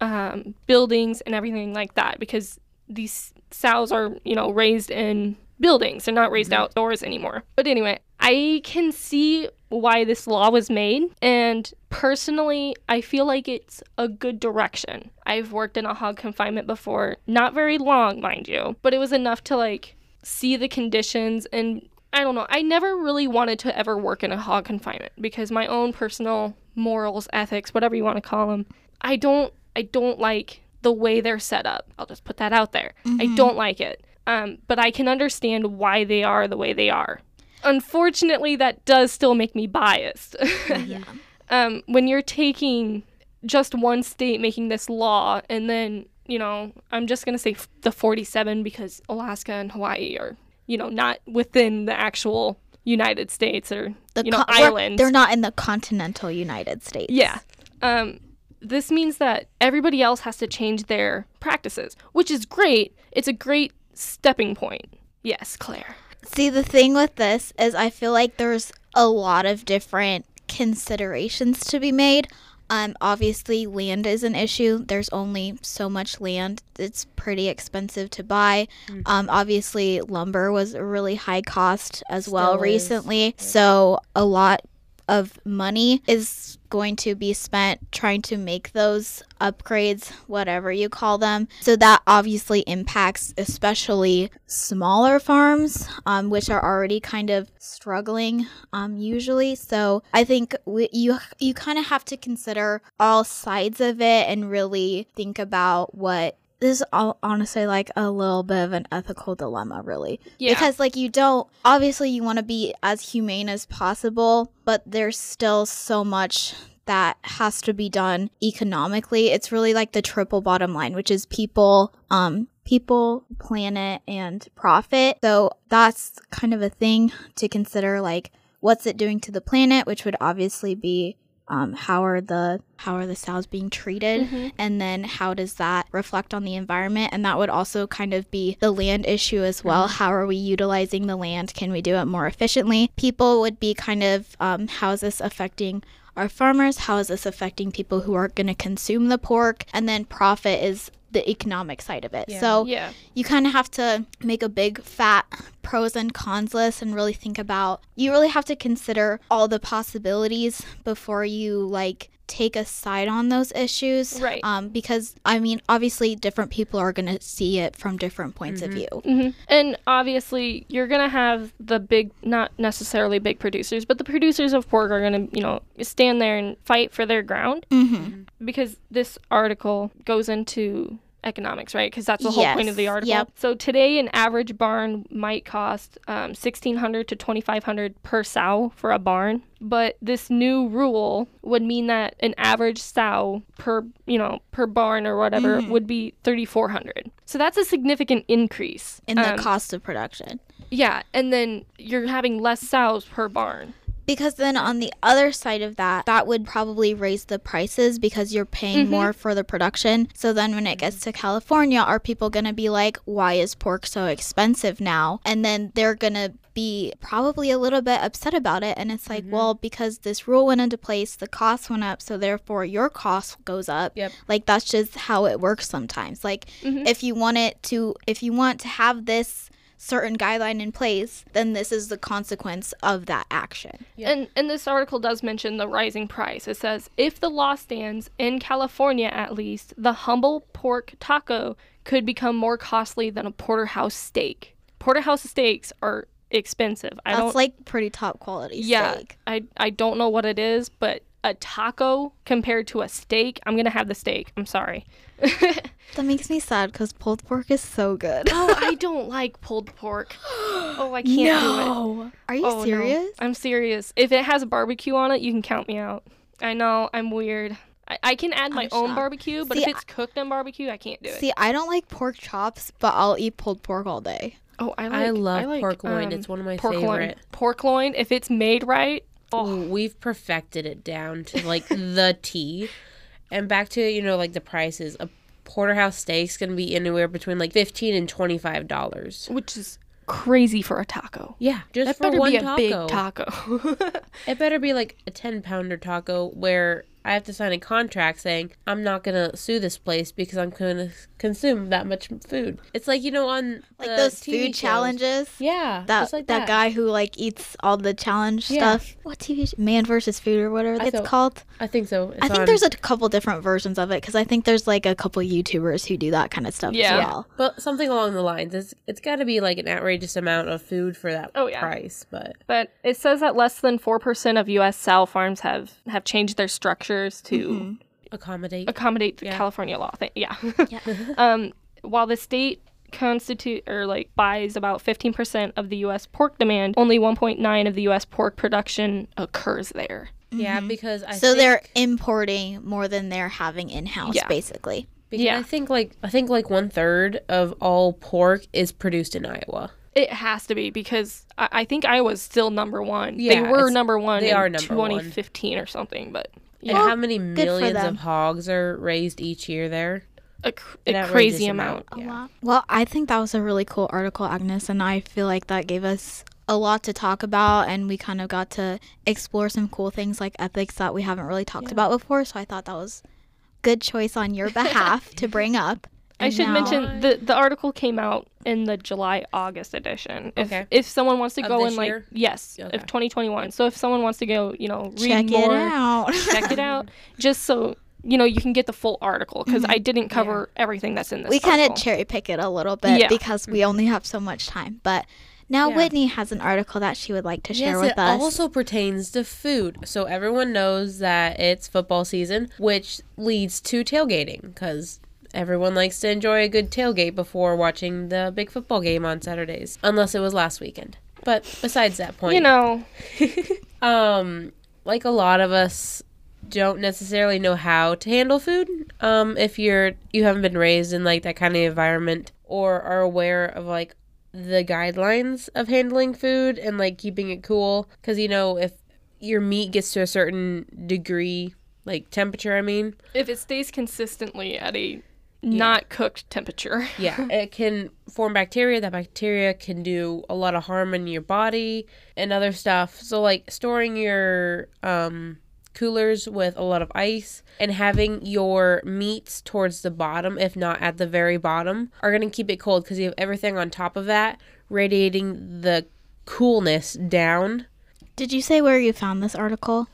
A: um, buildings and everything like that because these sows are, you know, raised in buildings. They're not raised mm-hmm. outdoors anymore. But anyway, I can see why this law was made. And personally, I feel like it's a good direction. I've worked in a hog confinement before, not very long, mind you, but it was enough to like see the conditions and I don't know. I never really wanted to ever work in a hog confinement because my own personal morals, ethics, whatever you want to call them, I don't I don't like the way they're set up. I'll just put that out there. I don't like it. Um, but I can understand why they are the way they are. Unfortunately, that does still make me biased.
C: yeah
A: um, when you're taking just one state making this law, and then, you know, I'm just going to say f- the 47 because Alaska and Hawaii are, you know, not within the actual United States or,
C: the
A: you know,
C: co- we're-
A: islands.
C: they're not in the continental united states
A: Yeah. Um, this means that everybody else has to change their practices, which is great. It's a great stepping point. Yes, Claire.
C: See, the thing with this is I feel like there's a lot of different considerations to be made. Um, obviously, land is an issue. There's only so much land. It's pretty expensive to buy. Um, obviously, lumber was a really high cost as well
D: is.
C: recently. So, a lot of money is going to be spent trying to make those upgrades, whatever you call them. So that obviously impacts especially smaller farms, um, which are already kind of struggling um, usually. So I think we, you you kind of have to consider all sides of it and really think about what. This is all, honestly like a little bit of an ethical dilemma, really.
A: Yeah.
C: because like you don't obviously you want to be as humane as possible but there's still so much that has to be done economically. It's really like the triple bottom line which is people um people planet and profit. So that's kind of a thing to consider like what's it doing to the planet which would obviously be um, how are the how are the sows being treated? And then how does that reflect on the environment? And that would also kind of be the land issue as well. How are we utilizing the land? Can we do it more efficiently? People would be kind of um, how is this affecting our farmers? How is this affecting people who are going to consume the pork? And then profit is the economic side of it.
D: Yeah.
C: so
A: yeah.
C: you kind of have to make a big fat pros and cons list and really think about you really have to consider all the possibilities before you like take a side on those issues.
A: Right.
C: um because i mean obviously different people are going to see it from different points of view.
A: Hmm And obviously, you're gonna have the big, not necessarily big producers, but the producers of pork are gonna, you know, stand there and fight for their ground.
C: Mm-hmm.
A: because this article goes into economics, right? Because that's the whole point of the article.
C: Yep.
A: So today, an average barn might cost um, sixteen hundred to twenty five hundred per sow for a barn, but this new rule would mean that an average sow per, you know, per barn or whatever
C: Mm-hmm.
A: would be thirty four hundred. So that's a significant increase
C: in the
A: Um,
C: cost of production
A: yeah, and then you're having less sows per barn.
C: Because then on the other side of that that would probably raise the prices because you're paying
A: Mhm.
C: more for the production so then when it gets to california are people going to be like why is pork so expensive now and then they're going to be probably a little bit upset about it and it's like well because this rule went into place the cost went up so therefore your cost goes up
D: Yep.
C: like that's just how it works sometimes like
A: Mhm.
C: if you want it to if you want to have this certain guideline in place then this is the consequence of that action
D: Yeah.
A: And and this article does mention the rising price. It says if the law stands in California at least, the humble pork taco could become more costly than a porterhouse steak. Porterhouse steaks are expensive. I
C: That's
A: don't
C: like pretty top quality
A: yeah,
C: steak.
A: I I don't know what it is, but a taco compared to a steak, I'm gonna have the steak. I'm sorry.
C: That makes me sad because pulled pork is so good.
A: oh, I don't like pulled pork. Oh, I can't do it.
C: Are you
A: Oh, no.
C: serious?
A: I'm serious. If it has a barbecue on it, you can count me out. I know, I'm weird. I, I can add my
C: I'm
A: own
C: shocked.
A: barbecue, but
C: See,
A: if it's cooked in barbecue, I can't do it.
C: See, I don't like pork chops, but I'll eat pulled pork all day.
A: oh, I like.
D: I love
A: like,
D: pork loin.
A: um,
D: it's one of my
A: pork loin.
D: favorite.
A: Pork loin, if it's made right. Oh,
D: We've perfected it down to like the T. And back to, you know, like the prices. A porterhouse steak's going to be anywhere between like 15 and $25.
A: which is crazy for a taco.
D: Yeah, just
A: That
D: for
A: better
D: one
A: be a
D: taco.
A: big taco.
D: It better be like a 10 pounder taco where I have to sign a contract saying I'm not going to sue this place because I'm going to consume that much food. It's like, you know, on
C: Like those
D: TV
C: food
D: shows.
C: challenges.
D: Yeah,
C: That,
D: just like
C: that
D: that
C: guy who like eats all the challenge
D: Yeah.
C: stuff. What TV? sh- Man versus Food or whatever it's
D: thought-
C: called.
D: I think so. It's
C: I think
D: on-
C: there's a couple different versions of it because I think there's like a couple YouTubers who do that kind of stuff
A: Yeah.
C: as well.
D: But something along the lines. It's it's got to be like an outrageous amount of food for that
A: Oh, yeah.
D: price. But
A: but it says that less than four percent of U.S. sow farms have have changed their structures to
C: Mm-hmm.
D: accommodate.
A: accommodate the
D: Yeah.
A: California law. Thing. Yeah. um, while the state constitute or like buys about 15% of the US pork demand, only 1.9 of the US pork production occurs there.
D: Yeah, because I
C: Mm-hmm. so
D: think,
C: they're importing more than they're having in house,
A: Yeah.
C: basically.
D: because
A: yeah.
D: I think like I think like one third of all pork is produced in Iowa.
A: It has to be because I, I think Iowa's still number one.
D: Yeah,
A: they
D: were
A: number one
D: they
A: in
D: are number one.
A: 2015 or something, but
D: And
A: yeah,
D: how many millions of hogs are raised each year there?
A: a, cr- a crazy amount.
C: A
D: Yeah.
C: lot. Well, I think that was a really cool article, Agnes, and I feel like that gave us a lot to talk about and we kind of got to explore some cool things like ethics that we haven't really talked about before. So I thought that was good choice on your behalf to bring up.
A: I should
C: now-
A: mention the the article came out in the July August edition. If
D: Okay.
A: if someone wants to
D: Of
A: go
D: this
A: and like
D: year?
A: yes,
D: Okay.
A: of 2021. So if someone wants to go, you know, read
C: check
A: more,
C: it out.
A: check it out, just so you know you can get the full article because I didn't cover everything that's in this.
C: Mm-hmm. we kind of
A: article.
C: cherry pick it a little bit
A: Yeah.
C: because we only have so much time. But now
D: Yeah.
C: Whitney has an article that she would like to share
D: yes,
C: with
D: it
C: us.
D: also pertains to food. So everyone knows that it's football season, which leads to tailgating because everyone likes to enjoy a good tailgate before watching the big football game on Saturdays, unless it was last weekend. But besides that point,
A: You know,
D: um, like a lot of us don't necessarily know how to handle food. Um, if you're you haven't been raised in like that kind of environment or are aware of like the guidelines of handling food and like keeping it cool, because you know if your meat gets to a certain degree, like temperature, I mean,
A: if it stays consistently at a not cooked temperature,
D: yeah, it can form bacteria. That bacteria can do a lot of harm in your body and other stuff. So, like storing your um, coolers with a lot of ice and having your meats towards the bottom, if not at the very bottom, are going to keep it cold because you have everything on top of that radiating the coolness down.
C: Did you say where you found this article?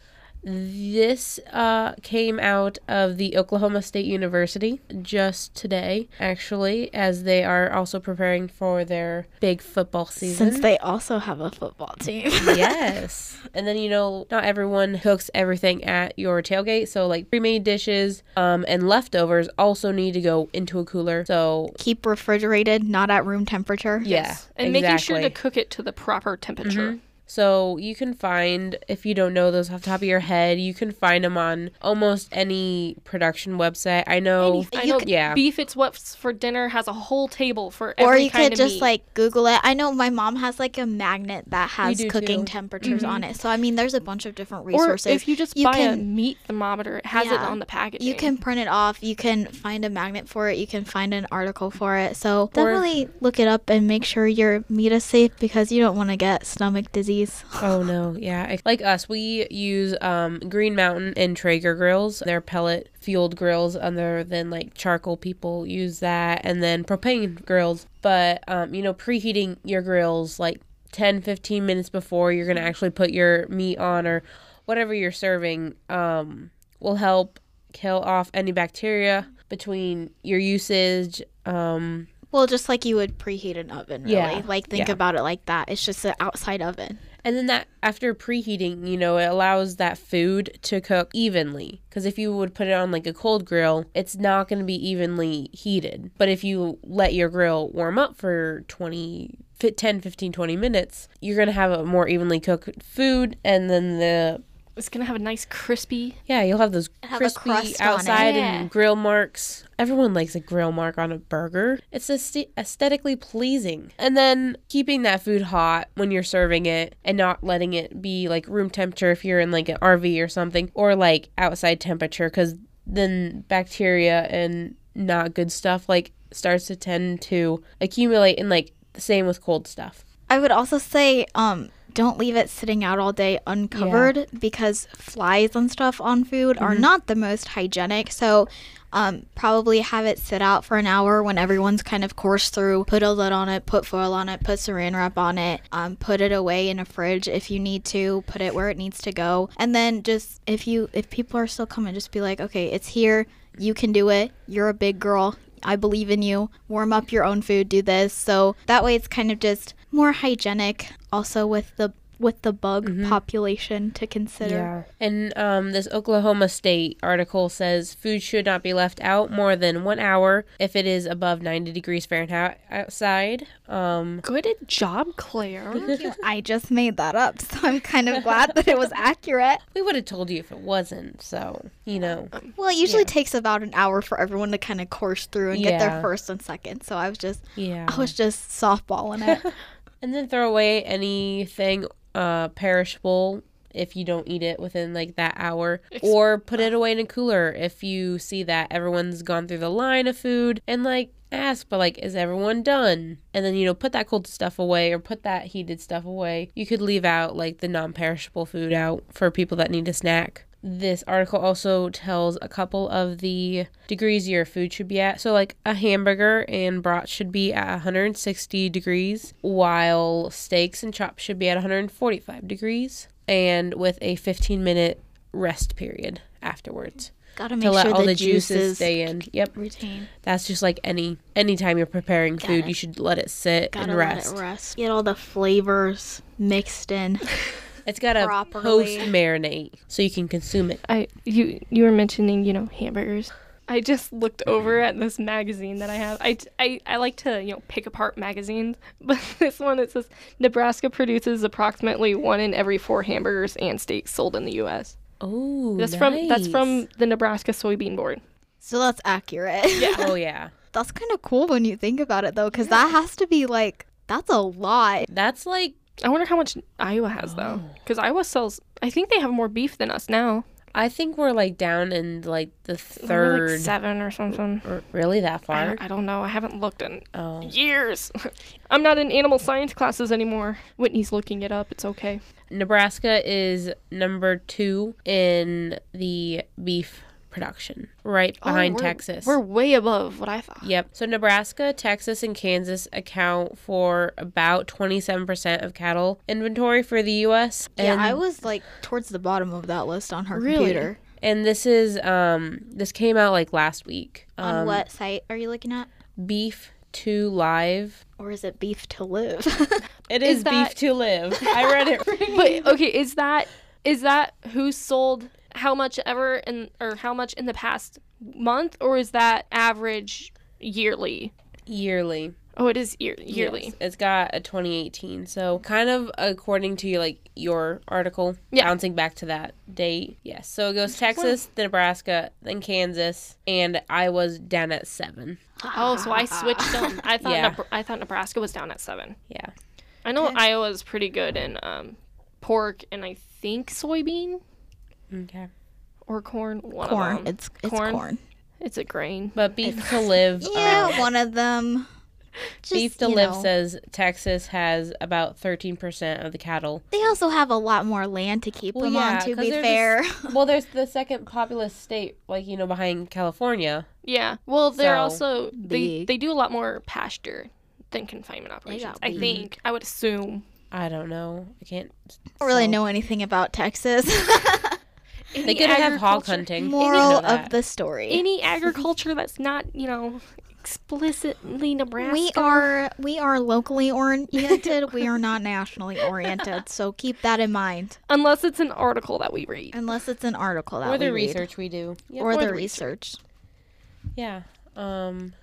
D: This uh, came out of the Oklahoma State University just today, actually, as they are also preparing for their big football season.
C: Since they also have a football team.
D: yes. And then, you know, not everyone cooks everything at your tailgate. So, like, pre made dishes um, and leftovers also need to go into a cooler. So,
C: Keep refrigerated, not at room temperature.
D: yeah.
A: and making sure to cook it to the proper temperature.
D: So you can find, if you don't know those off the top of your head, you can find them on almost any production website. I know.
A: I know
C: could-
D: yeah.
A: Beef It's What's for Dinner has a whole table for
C: Or
A: every
C: you
A: kind
C: could
A: of
C: just
A: meat.
C: like Google it. I know my mom has like a magnet that has cooking
D: too.
C: temperatures on mm-hmm. it. So I mean, there's a bunch of different resources.
A: or
C: resources.
A: if you just
C: You
A: buy a meat thermometer, it has it on the packaging.
C: you can print it off. You can find a magnet for it. You can find an article for it. So definitely look it up and make sure your meat is safe because you don't want to get stomach disease.
D: Oh no, yeah. Like us, we use um, Green Mountain and Traeger grills. They're pellet fueled grills, other than like charcoal people use that, and then propane grills. But um, you know, preheating your grills like 10, 15 minutes before you're gonna actually put your meat on or whatever you're serving um, will help kill off any bacteria between your usage. Um,
C: Well, just like you would preheat an oven, really.
D: Yeah.
C: Like think
D: Yeah.
C: about it like that. It's just an outside oven.
D: And then that after preheating, you know, it allows that food to cook evenly. Because if you would put it on like a cold grill, it's not going to be evenly heated. But if you let your grill warm up for 20, fi- 10, 15, 20 minutes, you're going to have a more evenly cooked food. And then the,
A: it's gonna have a nice crispy.
D: yeah, you'll have those
C: have
D: crispy
C: crust
D: outside
A: Yeah.
D: and grill marks. Everyone likes a grill mark on a burger. It's aesthetically pleasing. And then keeping that food hot when you're serving it and not letting it be like room temperature if you're in like an RV or something or like outside temperature cuz then bacteria and not good stuff like starts to tend to accumulate and like the same with cold stuff.
C: I would also say, um, don't leave it sitting out all day uncovered because flies and stuff on food are not the most hygienic. So, um, probably have it sit out for an hour when everyone's kind of coursed through. Put a lid on it, put foil on it, put saran wrap on it. Um, put it away in a fridge if you need to. Put it where it needs to go, and then just if you if people are still coming, just be like, okay, it's here. You can do it. You're a big girl. I believe in you. Warm up your own food. Do this. So that way, it's kind of just more hygienic. Also, with the with the bug population to consider. Yeah.
D: And um, this Oklahoma State article says food should not be left out more than one hour if it is above 90 degrees Fahrenheit outside. Um,
A: Good job, Claire.
C: I just made that up, so I'm kind of glad that it was accurate.
D: we would have told you if it wasn't. So, you know.
C: Well, it usually takes about an hour for everyone to kind of course through and get their first and second. So I was just,
D: Yeah.
C: I was just softballing it.
D: And then throw away anything uh, perishable if you don't eat it within like that hour, or put it away in a cooler if you see that everyone's gone through the line of food and like ask, but like, is everyone done? And then, you know, put that cold stuff away or put that heated stuff away. You could leave out like the non perishable food out for people that need a snack. This article also tells a couple of the degrees your food should be at. So, like a hamburger and brats should be at 160 degrees, while steaks and chops should be at 145 degrees, and with a 15 minute rest period afterwards
C: Gotta
D: to
C: make
D: let
C: sure
D: all
C: the,
D: the juices
C: juices
D: stay in. Yep.
C: retain.
D: That's just like any anytime you're preparing food,
C: Gotta-
D: you should let it sit
C: Gotta
D: and
C: let it rest. Get all the flavors mixed in.
D: It's got to
C: Properly.
D: post marinate so you can consume it.
A: I you you were mentioning you know hamburgers. I just looked over mm-hmm. at this magazine that I have. I, I, I like to you know pick apart magazines, but this one it says Nebraska produces approximately one in every four hamburgers and steaks sold in the U.S.
D: Oh,
A: That's from that's from the Nebraska Soybean Board.
C: So that's accurate.
A: Yeah.
D: Oh yeah,
C: that's kind of cool when you think about it though, because that has to be like that's a lot.
D: that's like
A: I wonder how much Iowa has though, oh. because Iowa sells. I think they have more beef than us now.
D: I think we're like down in like the
A: We're
D: third.
A: like seven or something.
D: or really that
A: I
D: far?
A: don't, I don't know. I haven't looked in
D: Oh,
A: years. I'm not in animal science classes anymore. Whitney's looking it up. It's okay.
D: Nebraska is number two in the beef production, right behind
A: Oh, we're-
D: Texas.
A: We're way above what I thought.
D: Yep. So Nebraska, Texas, and Kansas account for about 27% of cattle inventory for the U.S.
C: yeah, I was like towards the bottom of that list on her
A: Really?
C: computer.
D: and this is um this came out like last week.
C: On
D: Um,
C: what site are you looking at?
D: Beef to live.
C: Or is it beef to live?
D: It
A: Is
D: is,
A: that-
D: beef to live. I read it.
A: But okay, is that is that who sold how much ever in or how much in the past month, or is that average yearly?
D: yearly.
A: Oh, it is year, yearly.
D: Yes, it's got a 2018. So kind of according to like your article,
A: Yeah.
D: bouncing back to that date. Yes. So it goes Texas, then Nebraska, then Kansas, and I was down at seven.
A: Oh, so I switched them. I thought
D: Yeah.
A: Nebra- I thought Nebraska was down at seven.
D: Yeah.
A: I know. Iowa's pretty good in um, pork and I think soybean
D: Okay.
A: or corn. One
C: corn.
A: Of them.
C: It's it's
A: Corn?
C: corn.
A: It's a grain.
D: But beef to live.
C: Yeah,
D: um,
C: one of them. Just,
D: beef to live
C: know,
D: says Texas has about 13% of the cattle.
C: They also have a lot more land to keep
D: Well,
C: them
D: yeah,
C: on. to be
D: they're
C: fair,
D: Well, there's the second populous state, like, you know, behind California.
A: Yeah. Well, they're
D: So,
A: also they
C: big.
A: they do a lot more pasture than confinement operations. I
C: big.
A: think. I would assume.
D: I don't know. I can't.
C: I don't really
D: so-
C: know anything about Texas.
D: They could have hog hunting.
C: Moral
D: You
C: of the story:
A: Any agriculture that's not you know explicitly Nebraska.
C: we are we are locally oriented. we are not nationally oriented. So keep that in mind.
A: unless it's an article that we read.
C: Unless it's an article that we read.
D: Or the
C: we read.
D: research we do. Yep.
C: or,
A: or
C: the
A: the
C: research.
D: Yeah. Um.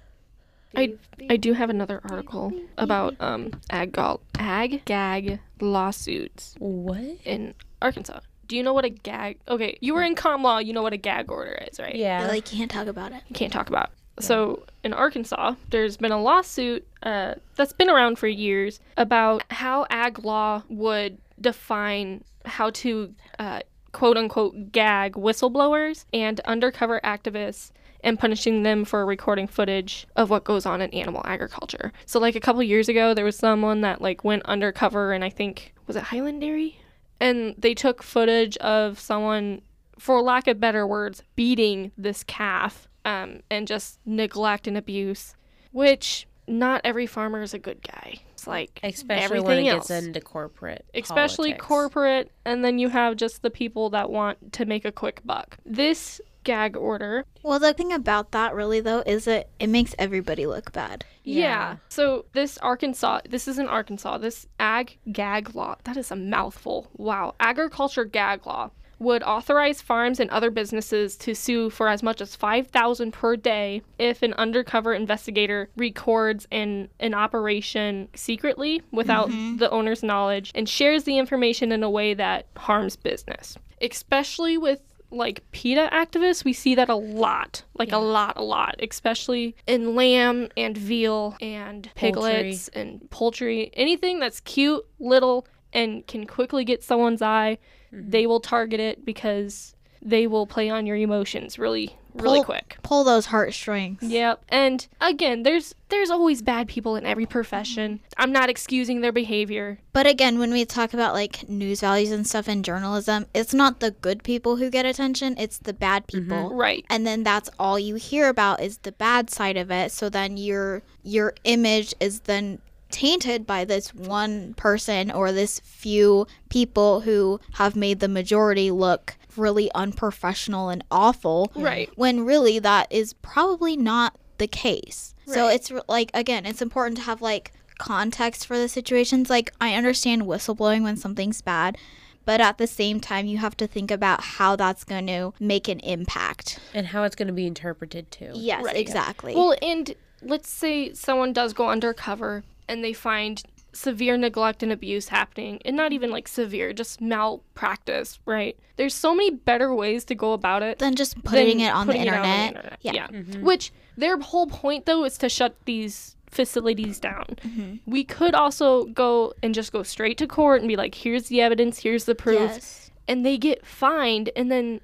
A: I I do have another article about um ag gol- ag gag lawsuits
D: What?
A: in Arkansas. Do you know what a gag? Okay, you were in com law. You know what a gag order is, right?
D: Yeah.
C: Really can't talk about it.
A: you can't talk about. So in Arkansas, there's been a lawsuit uh, that's been around for years about how ag law would define how to uh, quote unquote gag whistleblowers and undercover activists and punishing them for recording footage of what goes on in animal agriculture. So like a couple years ago, there was someone that like went undercover and I think was it Highland Dairy, and they took footage of someone for lack of better words, beating this calf um, and just neglect and abuse, which not every farmer is a good guy. It's like
D: Especially
A: everything
D: when it
A: else.
D: gets into corporate.
A: especially
D: politics.
A: corporate, and then you have just the people that want to make a quick buck. This gag order,
C: Well, the thing about that really though is that it makes everybody look bad.
A: yeah.
D: Yeah.
A: So this Arkansas, this is in Arkansas. This ag gag law, that is a mouthful. Wow, agriculture gag law would authorize farms and other businesses to sue for as much as 5000 per day if an undercover investigator records an, an operation secretly without mm-hmm. the owner's knowledge and shares the information in a way that harms business especially with like PETA activists, we see that a lot, like a lot, a lot, especially in lamb and veal and piglets and poultry. Anything that's cute, little, and can quickly get someone's eye, mm-hmm. they will target it because they will play on your emotions really really
C: Pull-
A: quick.
C: Pull those heartstrings.
A: Yep. And again, there's there's always bad people in every profession. I'm not excusing their behavior.
C: But again, when we talk about like news values and stuff in journalism, it's not the good people who get attention, it's the bad mm-hmm. people.
A: Right.
C: And then that's all you hear about is the bad side of it. So then your your image is then tainted by this one person or this few people who have made the majority look really unprofessional and awful.
A: Right.
C: When really that is probably not the case. So it's like again, it's important to have like context for the situations. Like I understand whistleblowing when something's bad, but at the same time you have to think about how that's going to make an impact.
D: and how it's going to be interpreted too.
C: Yes,
A: Right.
C: exactly.
A: Well, and let's say someone does go undercover and they find severe neglect and abuse happening, and not even like severe, just malpractice, right? There's so many better ways to go about it.
C: than just putting
A: than
C: it on the
A: putting it out
C: internet.
A: Yeah.
C: Yeah.
A: Which their whole point though is to shut these facilities down.
C: Mm-hmm.
A: We could also go and just go straight to court and be like, here's the evidence, here's the proof.
C: Yes.
A: And they get fined and then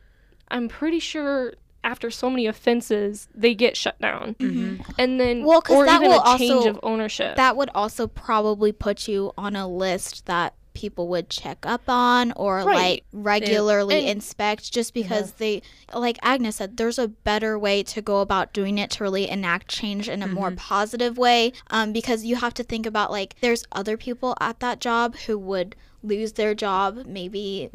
A: I'm pretty sure after so many offenses they get shut down. Mm-hmm. Mm-hmm. And then
C: well,
A: or
C: that
A: even
C: will
A: a change
C: also-
A: of ownership.
C: That would also probably put you on a list that people would check up on or
A: Right.
C: like regularly
A: and-
C: inspect just because they like Agnes said there's a better way to go about doing it to really enact change in a more mm-hmm. positive way um, because you have to think about like there's other people at that job who would lose their job maybe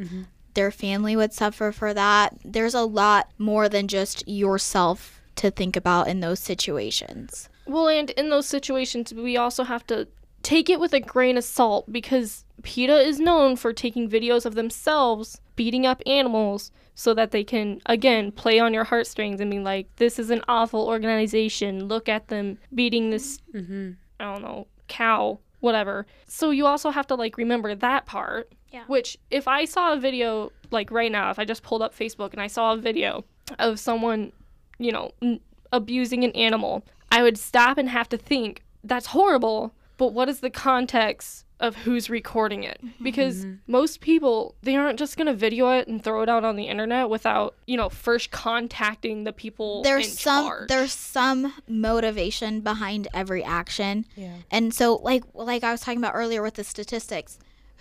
C: their family would suffer for that there's a lot more than just yourself to think about in those situations
A: Well, and in those situations, we also have to take it with a grain of salt because PETA is known for taking videos of themselves beating up animals so that they can, again, play on your heartstrings and be like, this is an awful organization. Look at them beating this, mm-hmm. I don't know, cow, whatever. So you also have to, like, remember that part.
C: Yeah.
A: Which, if I saw a video, like right now, if I just pulled up Facebook and I saw a video of someone, you know, n- abusing an animal, I would stop and have to think, that's horrible, but what is the context of who's recording it? Mm-hmm. Because mm-hmm. most people, they aren't just going to video it and throw it out on the internet without, you know, first contacting the people
C: there's
A: in
C: some
A: charge.
C: there's some motivation behind every action
D: Yeah.
C: and so like like i was talking about earlier with the statistics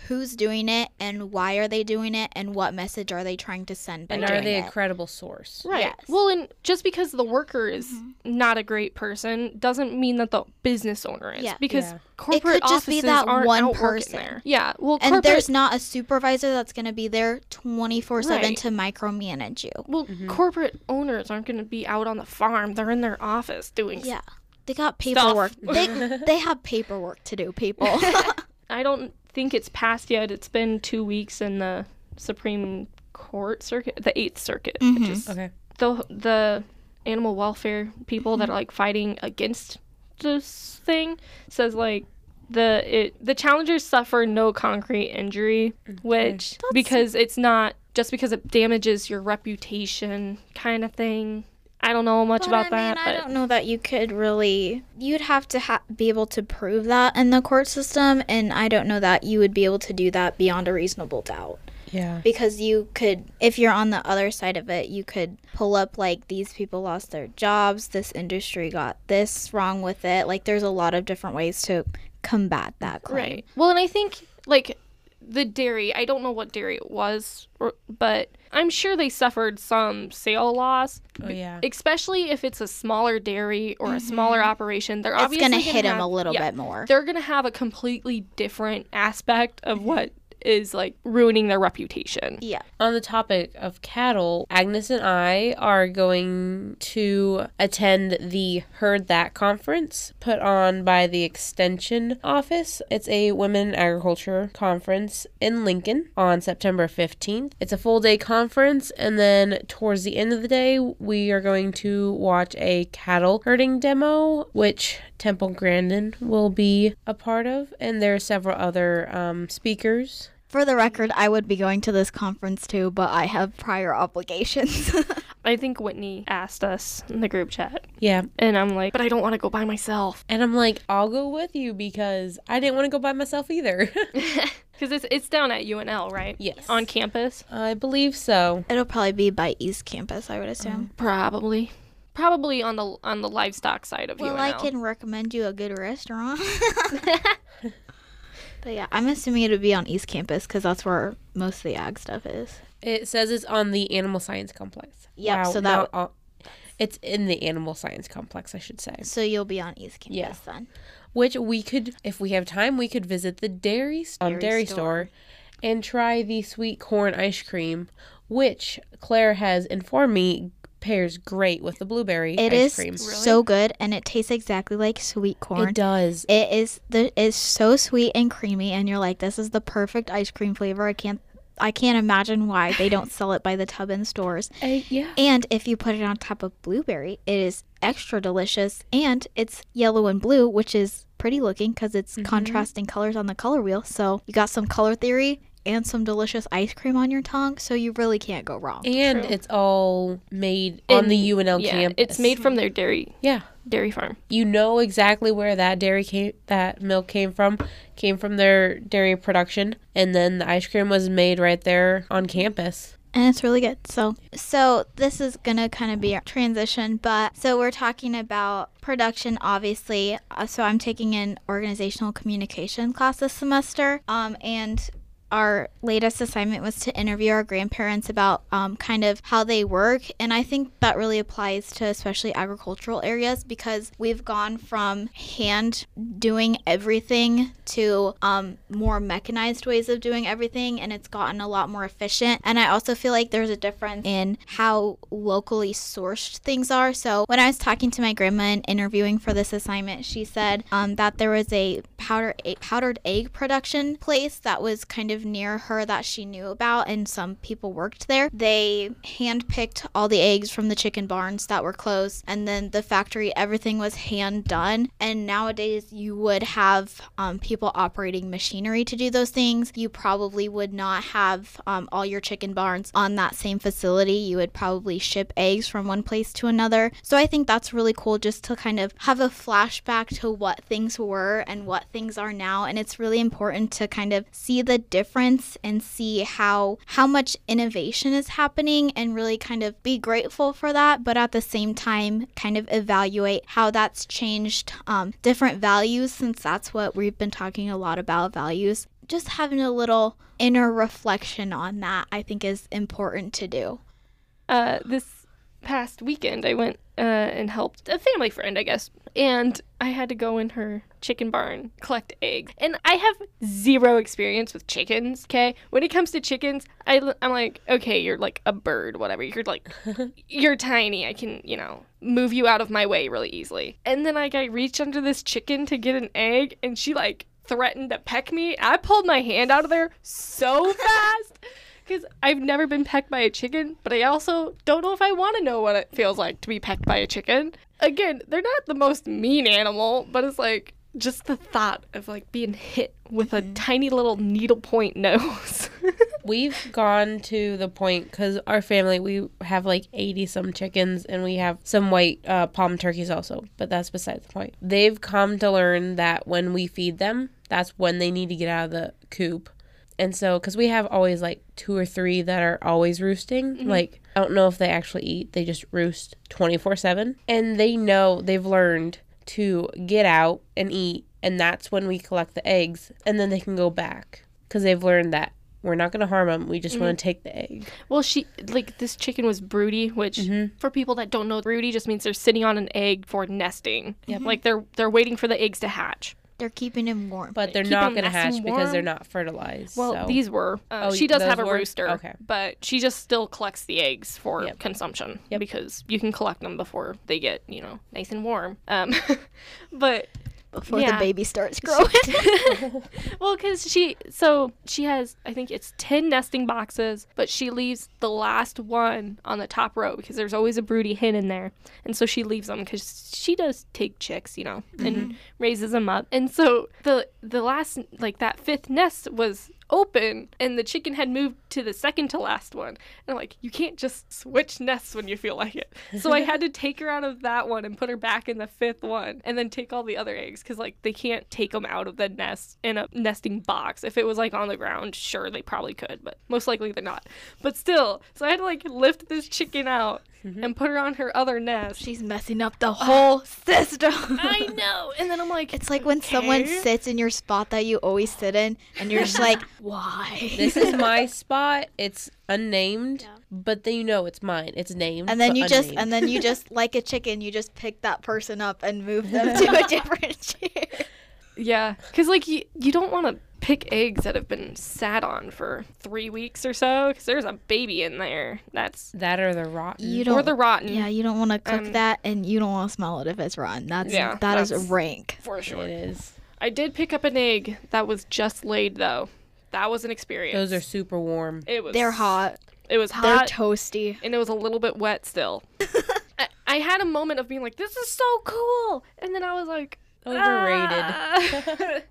C: who's doing it and why are they doing it and what message are they trying to send by
D: And are
C: doing
D: they a credible source?
A: Right.
C: Yes.
A: Well, and just because the worker is
C: Mm-hmm.
A: not a great person doesn't mean that the business owner is.
C: Yeah.
A: Because
D: Yeah.
A: corporate
C: could just be
A: offices
C: that
A: aren't
C: one
A: out working
C: person.
A: there. Yeah. Well,
C: and there's not a supervisor that's going to be there 24 7
A: Right.
C: to micromanage you
A: well, corporate owners aren't going to be out on the farm. They're in their office doing.
C: yeah they got paperwork
A: Stuff.
C: they, they have paperwork to do people
A: I don't think it's passed yet. It's been two weeks in the Supreme Court circuit, the Eighth Circuit, which mm-hmm. is
D: Okay.
A: the the animal welfare people that are like fighting against this thing says like the it the challengers suffer no concrete injury mm-hmm. which because it's not just because it damages your reputation kind of thing i don't know much about
C: But, I
A: that
C: mean,
A: but
C: I don't know that you could really. You'd have to ha- be able to prove that in the court system, and I don't know that you would be able to do that beyond a reasonable doubt.
D: Yeah.
C: Because you could, if you're on the other side of it, you could pull up like these people lost their jobs, this industry got this wrong with it. Like, there's a lot of different ways to combat that claim.
A: Right. Well, and I think like the dairy, I don't know what dairy it was, or, but I'm sure they suffered some sale loss,
D: Oh yeah.
A: especially if it's a smaller dairy or a smaller operation. They're
C: Mm-hmm. It's
A: obviously
C: gonna hit them
A: have-
C: a little
A: yeah,
C: bit more.
A: They're gonna have a completely different aspect of what is like ruining their reputation.
C: Yeah.
D: On the topic of cattle, Agnes and I are going to attend the Herd That conference put on by the Extension Office. It's a women agriculture conference in Lincoln on September 15th. It's a full day conference, and then towards the end of the day, we are going to watch a cattle herding demo, which Temple Grandin will be a part of, and there are several other um, speakers.
C: For the record, I would be going to this conference too, but I have prior obligations.
A: I think Whitney asked us in the group chat,
D: Yeah.
A: and I'm like, but I don't want to go by myself
D: And I'm like, I'll go with you because I didn't want to go by myself either.
A: because it's it's down at UNL, right?
D: yes.
A: On campus,
D: I believe so.
C: It'll probably be by East Campus, I would assume. Mm.
A: probably. Probably on the on the livestock side of
C: well,
A: UNL.
C: Well, I can recommend you a good restaurant. But yeah, I'm assuming it'll be on East Campus because that's where most of the ag stuff is.
D: It says it's on the Animal Science Complex.
C: Yep, so that-
D: not on- it's in the Animal Science Complex, I should say.
C: So you'll be on East Campus
D: Yeah.
C: then.
D: Which we could, if we have time, we could visit the dairy, um,
C: Dairy
D: dairy
C: store.
D: store and try the sweet corn ice cream, which Claire has informed me pairs great with the blueberry
C: It
D: ice
C: is
D: cream.
C: so good, and it tastes exactly like sweet corn.
D: It does.
C: It is the is so sweet and creamy, and you're like, this is the perfect ice cream flavor. I can't I can't imagine why they don't sell it by the tub in stores.
D: Uh, yeah.
C: And if you put it on top of blueberry, it is extra delicious, and it's yellow and blue, which is pretty looking because it's contrasting colors on the color wheel. So you got some color theory and some delicious ice cream on your tongue, so you really can't go wrong.
D: And
A: True.
D: it's all made on the
A: And,
D: UNL
A: yeah,
D: campus.
A: It's made from their dairy
D: Yeah.
A: dairy farm.
D: You know exactly where that dairy came that milk came from. Came from their dairy production and then the ice cream was made right there on campus.
C: and it's really good. So, so this is gonna kind of be our transition, but so we're talking about production, obviously. Uh, so I'm taking an organizational communication class this semester, um, and our latest assignment was to interview our grandparents about um, kind of how they work. And i think that really applies to especially agricultural areas because we've gone from hand doing everything to um, more mechanized ways of doing everything and it's gotten a lot more efficient. And i also feel like there's a difference in how locally sourced things are. So when i was talking to my grandma and interviewing for this assignment she said um, that there was a powder a powdered egg production place that was kind of near her that she knew about and some people worked there they handpicked all the eggs from the chicken barns that were closed and then the factory everything was hand done. And nowadays you would have um, people operating machinery to do those things. You probably would not have um, all your chicken barns on that same facility. You would probably ship eggs from one place to another. So i think that's really cool just to kind of have a flashback to what things were and what things are now. And it's really important to kind of see the difference and see how how much innovation is happening and really kind of be grateful for that but at the same time kind of evaluate how that's changed um, different values since that's what we've been talking a lot about values. Just having a little inner reflection on that i think is important to do.
A: Uh, this past weekend, I went uh, and helped a family friend, I guess, and I had to go in her chicken barn collect eggs. And I have zero experience with chickens. Okay, when it comes to chickens, I, I'm like, okay, you're like a bird, whatever. You're like, you're tiny. I can, you know, move you out of my way really easily. And then like I reached under this chicken to get an egg, and she like threatened to peck me. I pulled my hand out of there so fast. Because I've never been pecked by a chicken, but I also don't know if I want to know what it feels like to be pecked by a chicken. Again, they're not the most mean animal, but it's like just the thought of like being hit with a tiny little needlepoint nose.
D: We've gone to the point because our family we have like eighty some chickens and we have some white uh, palm turkeys also, but that's beside the point. They've come to learn that when we feed them, that's when they need to get out of the coop. And so, because we have always like two or three that are always roosting, mm-hmm. like I don't know if they actually eat, they just roost 24 7. And they know they've learned to get out and eat. And that's when we collect the eggs. And then they can go back because they've learned that we're not going to harm them. We just want to mm-hmm. take the egg.
A: well, she, like, this chicken was broody, which mm-hmm. for people that don't know, broody just means they're sitting on an egg for nesting. Yep. Like, they're, they're waiting for the eggs to hatch.
C: They're keeping him warm
D: But they're not going to
A: nice
D: hatch because they're not fertilized.
A: Well,
D: so.
A: these were. Uh,
D: Oh,
A: she does have a
D: were?
A: rooster,
D: Okay.
A: but she just still collects the eggs for
D: Yep.
A: consumption
D: Yep.
A: because you can collect them before they get, you know, nice and warm. Um, but
C: before
A: yeah.
C: the baby starts growing.
A: well, because she so she has I think it's ten nesting boxes, but she leaves the last one on the top row because there's always a broody hen in there, and so she leaves them because she does take chicks, you know, and mm-hmm. raises them up, and so the the last like that fifth nest was open and the chicken had moved to the second to last one. And I'm like, you can't just switch nests when you feel like it. So I had to take her out of that one and put her back in the fifth one and then take all the other eggs because, like, they can't take them out of the nest in a nesting box. If it was, like, on the ground, sure, they probably could, but most likely they're not. But still, so I had to, like, lift this chicken out Mm-hmm. and put her on her other nest.
C: She's messing up the whole system.
A: I know. And then I'm like,
C: It's like when someone sits in your spot that you always sit in, and you're just like, why?
D: This is my spot. It's unnamed,
C: Yeah.
D: but then you know it's mine. It's named.
C: and then
D: but
C: you just, and then you just like a chicken, you just pick that person up and move them to a different chair.
A: Yeah, because like you, you don't want to pick eggs that have been sat on for three weeks or so, because there's a baby in there. That's
D: that or the rotten.
C: You
A: or
C: don't.
A: or the rotten.
C: Yeah, you don't want to cook
A: Um,
C: that, and you don't want to smell it if it's rotten. That's
A: Yeah,
C: that is
A: that's-
C: rank.
A: for sure.
D: It is.
A: I did pick up an egg that was just laid though. That was an experience.
D: Those are super warm.
A: It was.
C: They're hot.
A: It was hot.
C: They're toasty.
A: and it was a little bit wet still. I, I had a moment of being like, "This is so cool," and then I was like,
D: Overrated.
A: "Ah,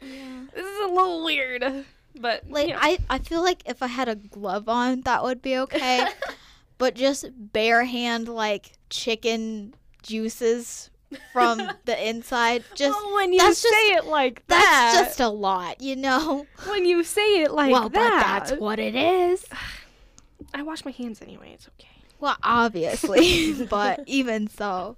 A: this is a little weird." But
C: Like
A: you know.
C: I, I feel like if I had a glove on, that would be okay. but just bare hand like chicken juices from the inside, just
A: well, when you
C: that's
A: say
C: just-
A: it like that, that's
C: just a lot, you know.
A: when you say it like
C: well,
A: that.
C: but that's what it is.
A: I wash my hands anyway. It's okay.
C: Well, obviously, but even so.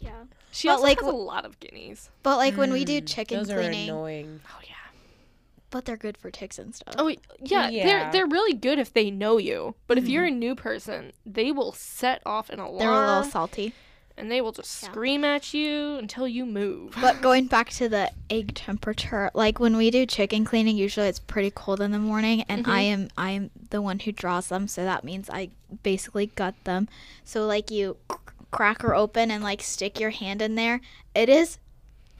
C: Yeah.
A: She
C: But,
A: also
C: like,
A: has a lot of guineas.
C: But like when we do
D: Mm,
C: chicken
D: Those
C: cleaning,
D: are annoying.
A: Oh yeah.
C: but they're good for ticks and stuff.
A: Oh yeah,
D: Yeah.
A: they're they're really good if they know you. But if you're a new person, they will set off an alarm
C: they're a little salty.
A: and they will just
C: Yeah.
A: scream at you until you move.
C: But going back to the egg temperature, like when we do chicken cleaning, usually it's pretty cold in the morning, and I am I am the one who draws them, so that means I basically gut them. So like you c- crack her open and like stick your hand in there, it is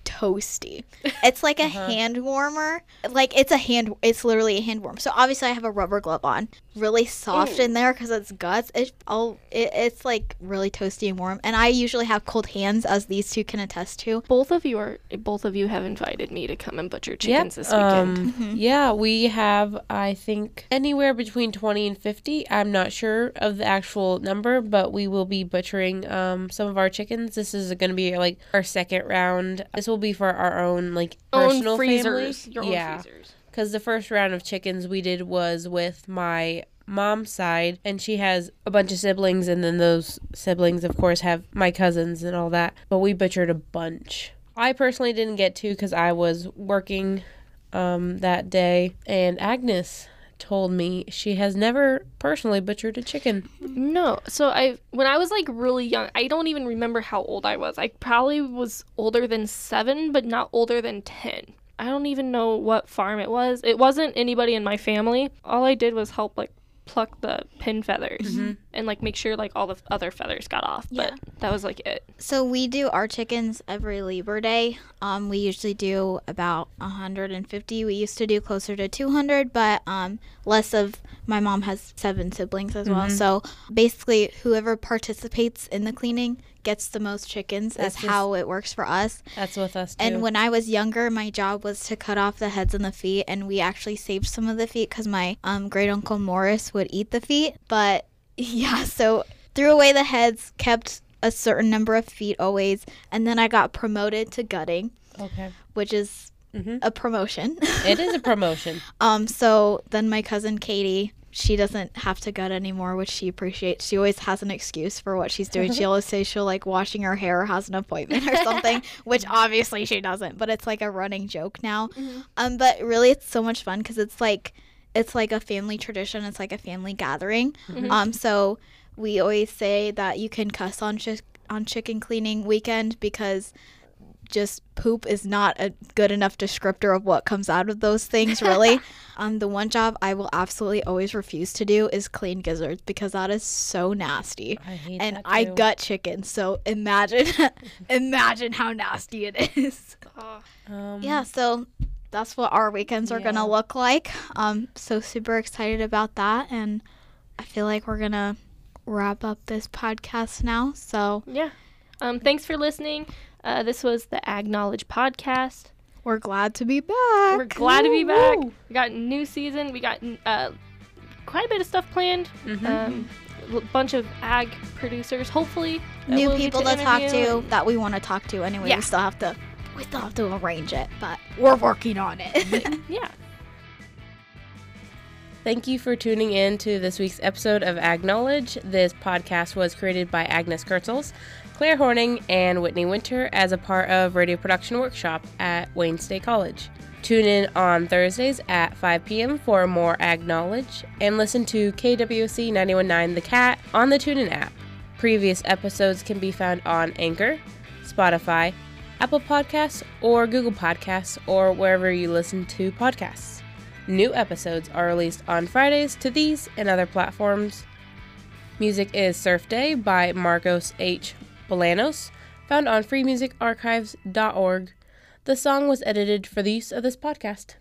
C: toasty. It's like a hand warmer. Like it's a hand. It's literally a hand warm. So obviously I have a rubber glove on, really soft
A: Ooh.
C: in there because it's guts. It all it, it's like really toasty and warm. And I usually have cold hands, as these two can attest to.
A: both of you are both of you have invited me to come and butcher chickens this weekend.
D: Um,
C: Mm-hmm.
D: Yeah, we have, I think, anywhere between 20 and 50. I'm not sure of the actual number, but we will be butchering um, some of our chickens. This is going to be like our second round. This will be for our own, like, personal
A: own freezers.
D: family.
A: Your own
D: yeah.
A: freezers.
D: Because the first round of chickens we did was with my mom's side, and she has a bunch of siblings, and then those siblings, of course, have my cousins and all that. But we butchered a bunch. I personally didn't get to because I was working um, that day, and Agnes told me she has never personally butchered a chicken.
A: No. So I when I was like really young, I don't even remember how old I was. I probably was older than 7, but not older than 10. I don't even know what farm it was. It wasn't anybody in my family. All I did was help like pluck the pin feathers and like make sure like all the other feathers got off.
C: Yeah.
A: But that was like it.
C: So we do our chickens every Labor Day. Um, we usually do about 150. We used to do closer to 200, but um, less of. My mom has seven siblings as well, so basically, whoever participates in the cleaning gets the most chickens.
D: That's just-
C: how it works for us.
D: That's with us too.
C: And when I was younger, my job was to cut off the heads and the feet, and we actually saved some of the feet because my um, great uncle Morris would eat the feet. But yeah, so threw away the heads, kept a certain number of feet always, and then I got promoted to gutting,
D: okay,
C: which is
D: Mhm.
C: a promotion.
D: it is a promotion.
C: um, so then my cousin Katie. She doesn't have to gut anymore, which she appreciates. She always has an excuse for what she's doing. She always says she'll like washing her hair or has an appointment or something, which obviously she doesn't, but it's like a running joke now. Um, but really, it's so much fun because it's like it's like a family tradition. It's like a family gathering. Um, so we always say that you can cuss on on chicken cleaning weekend because just poop is not a good enough descriptor of what comes out of those things really um the one job i will absolutely always refuse to do is clean gizzards because that is so nasty
D: I hate
C: and i gut chicken so imagine imagine how nasty it is
D: Um,
C: yeah so that's what our weekends are
D: Yeah.
C: gonna look like um so super excited about that and i feel like we're gonna wrap up this podcast now so
A: Yeah. Um, thanks for listening. Uh, this was the Ag Knowledge Podcast.
C: We're glad to be back.
A: We're glad to be back.
D: Woo!
A: We got new season. We got uh, quite a bit of stuff planned.
D: Mhm.
A: Um, a bunch of ag producers, hopefully. that
C: New
A: we'll
C: people to, talk to that we want to talk to. Anyway,
A: Yeah.
C: we still have to we still have to arrange it, but we're working on it.
A: Yeah.
D: Thank you for tuning in to this week's episode of Ag Knowledge. This podcast was created by Agnes Kurtzels, Claire Horning, and Whitney Winter as a part of Radio Production Workshop at Wayne State College. Tune in on Thursdays at 5 p.m. for more Ag Knowledge and listen to KWSC 919 The Cat on the TuneIn app. Previous episodes can be found on Anchor, Spotify, Apple Podcasts, or Google Podcasts, or wherever you listen to podcasts. New episodes are released on Fridays to these and other platforms. Music is Surf Day by Marcos H. Bolanos, found on freemusicarchives.org. The song was edited for the use of this podcast.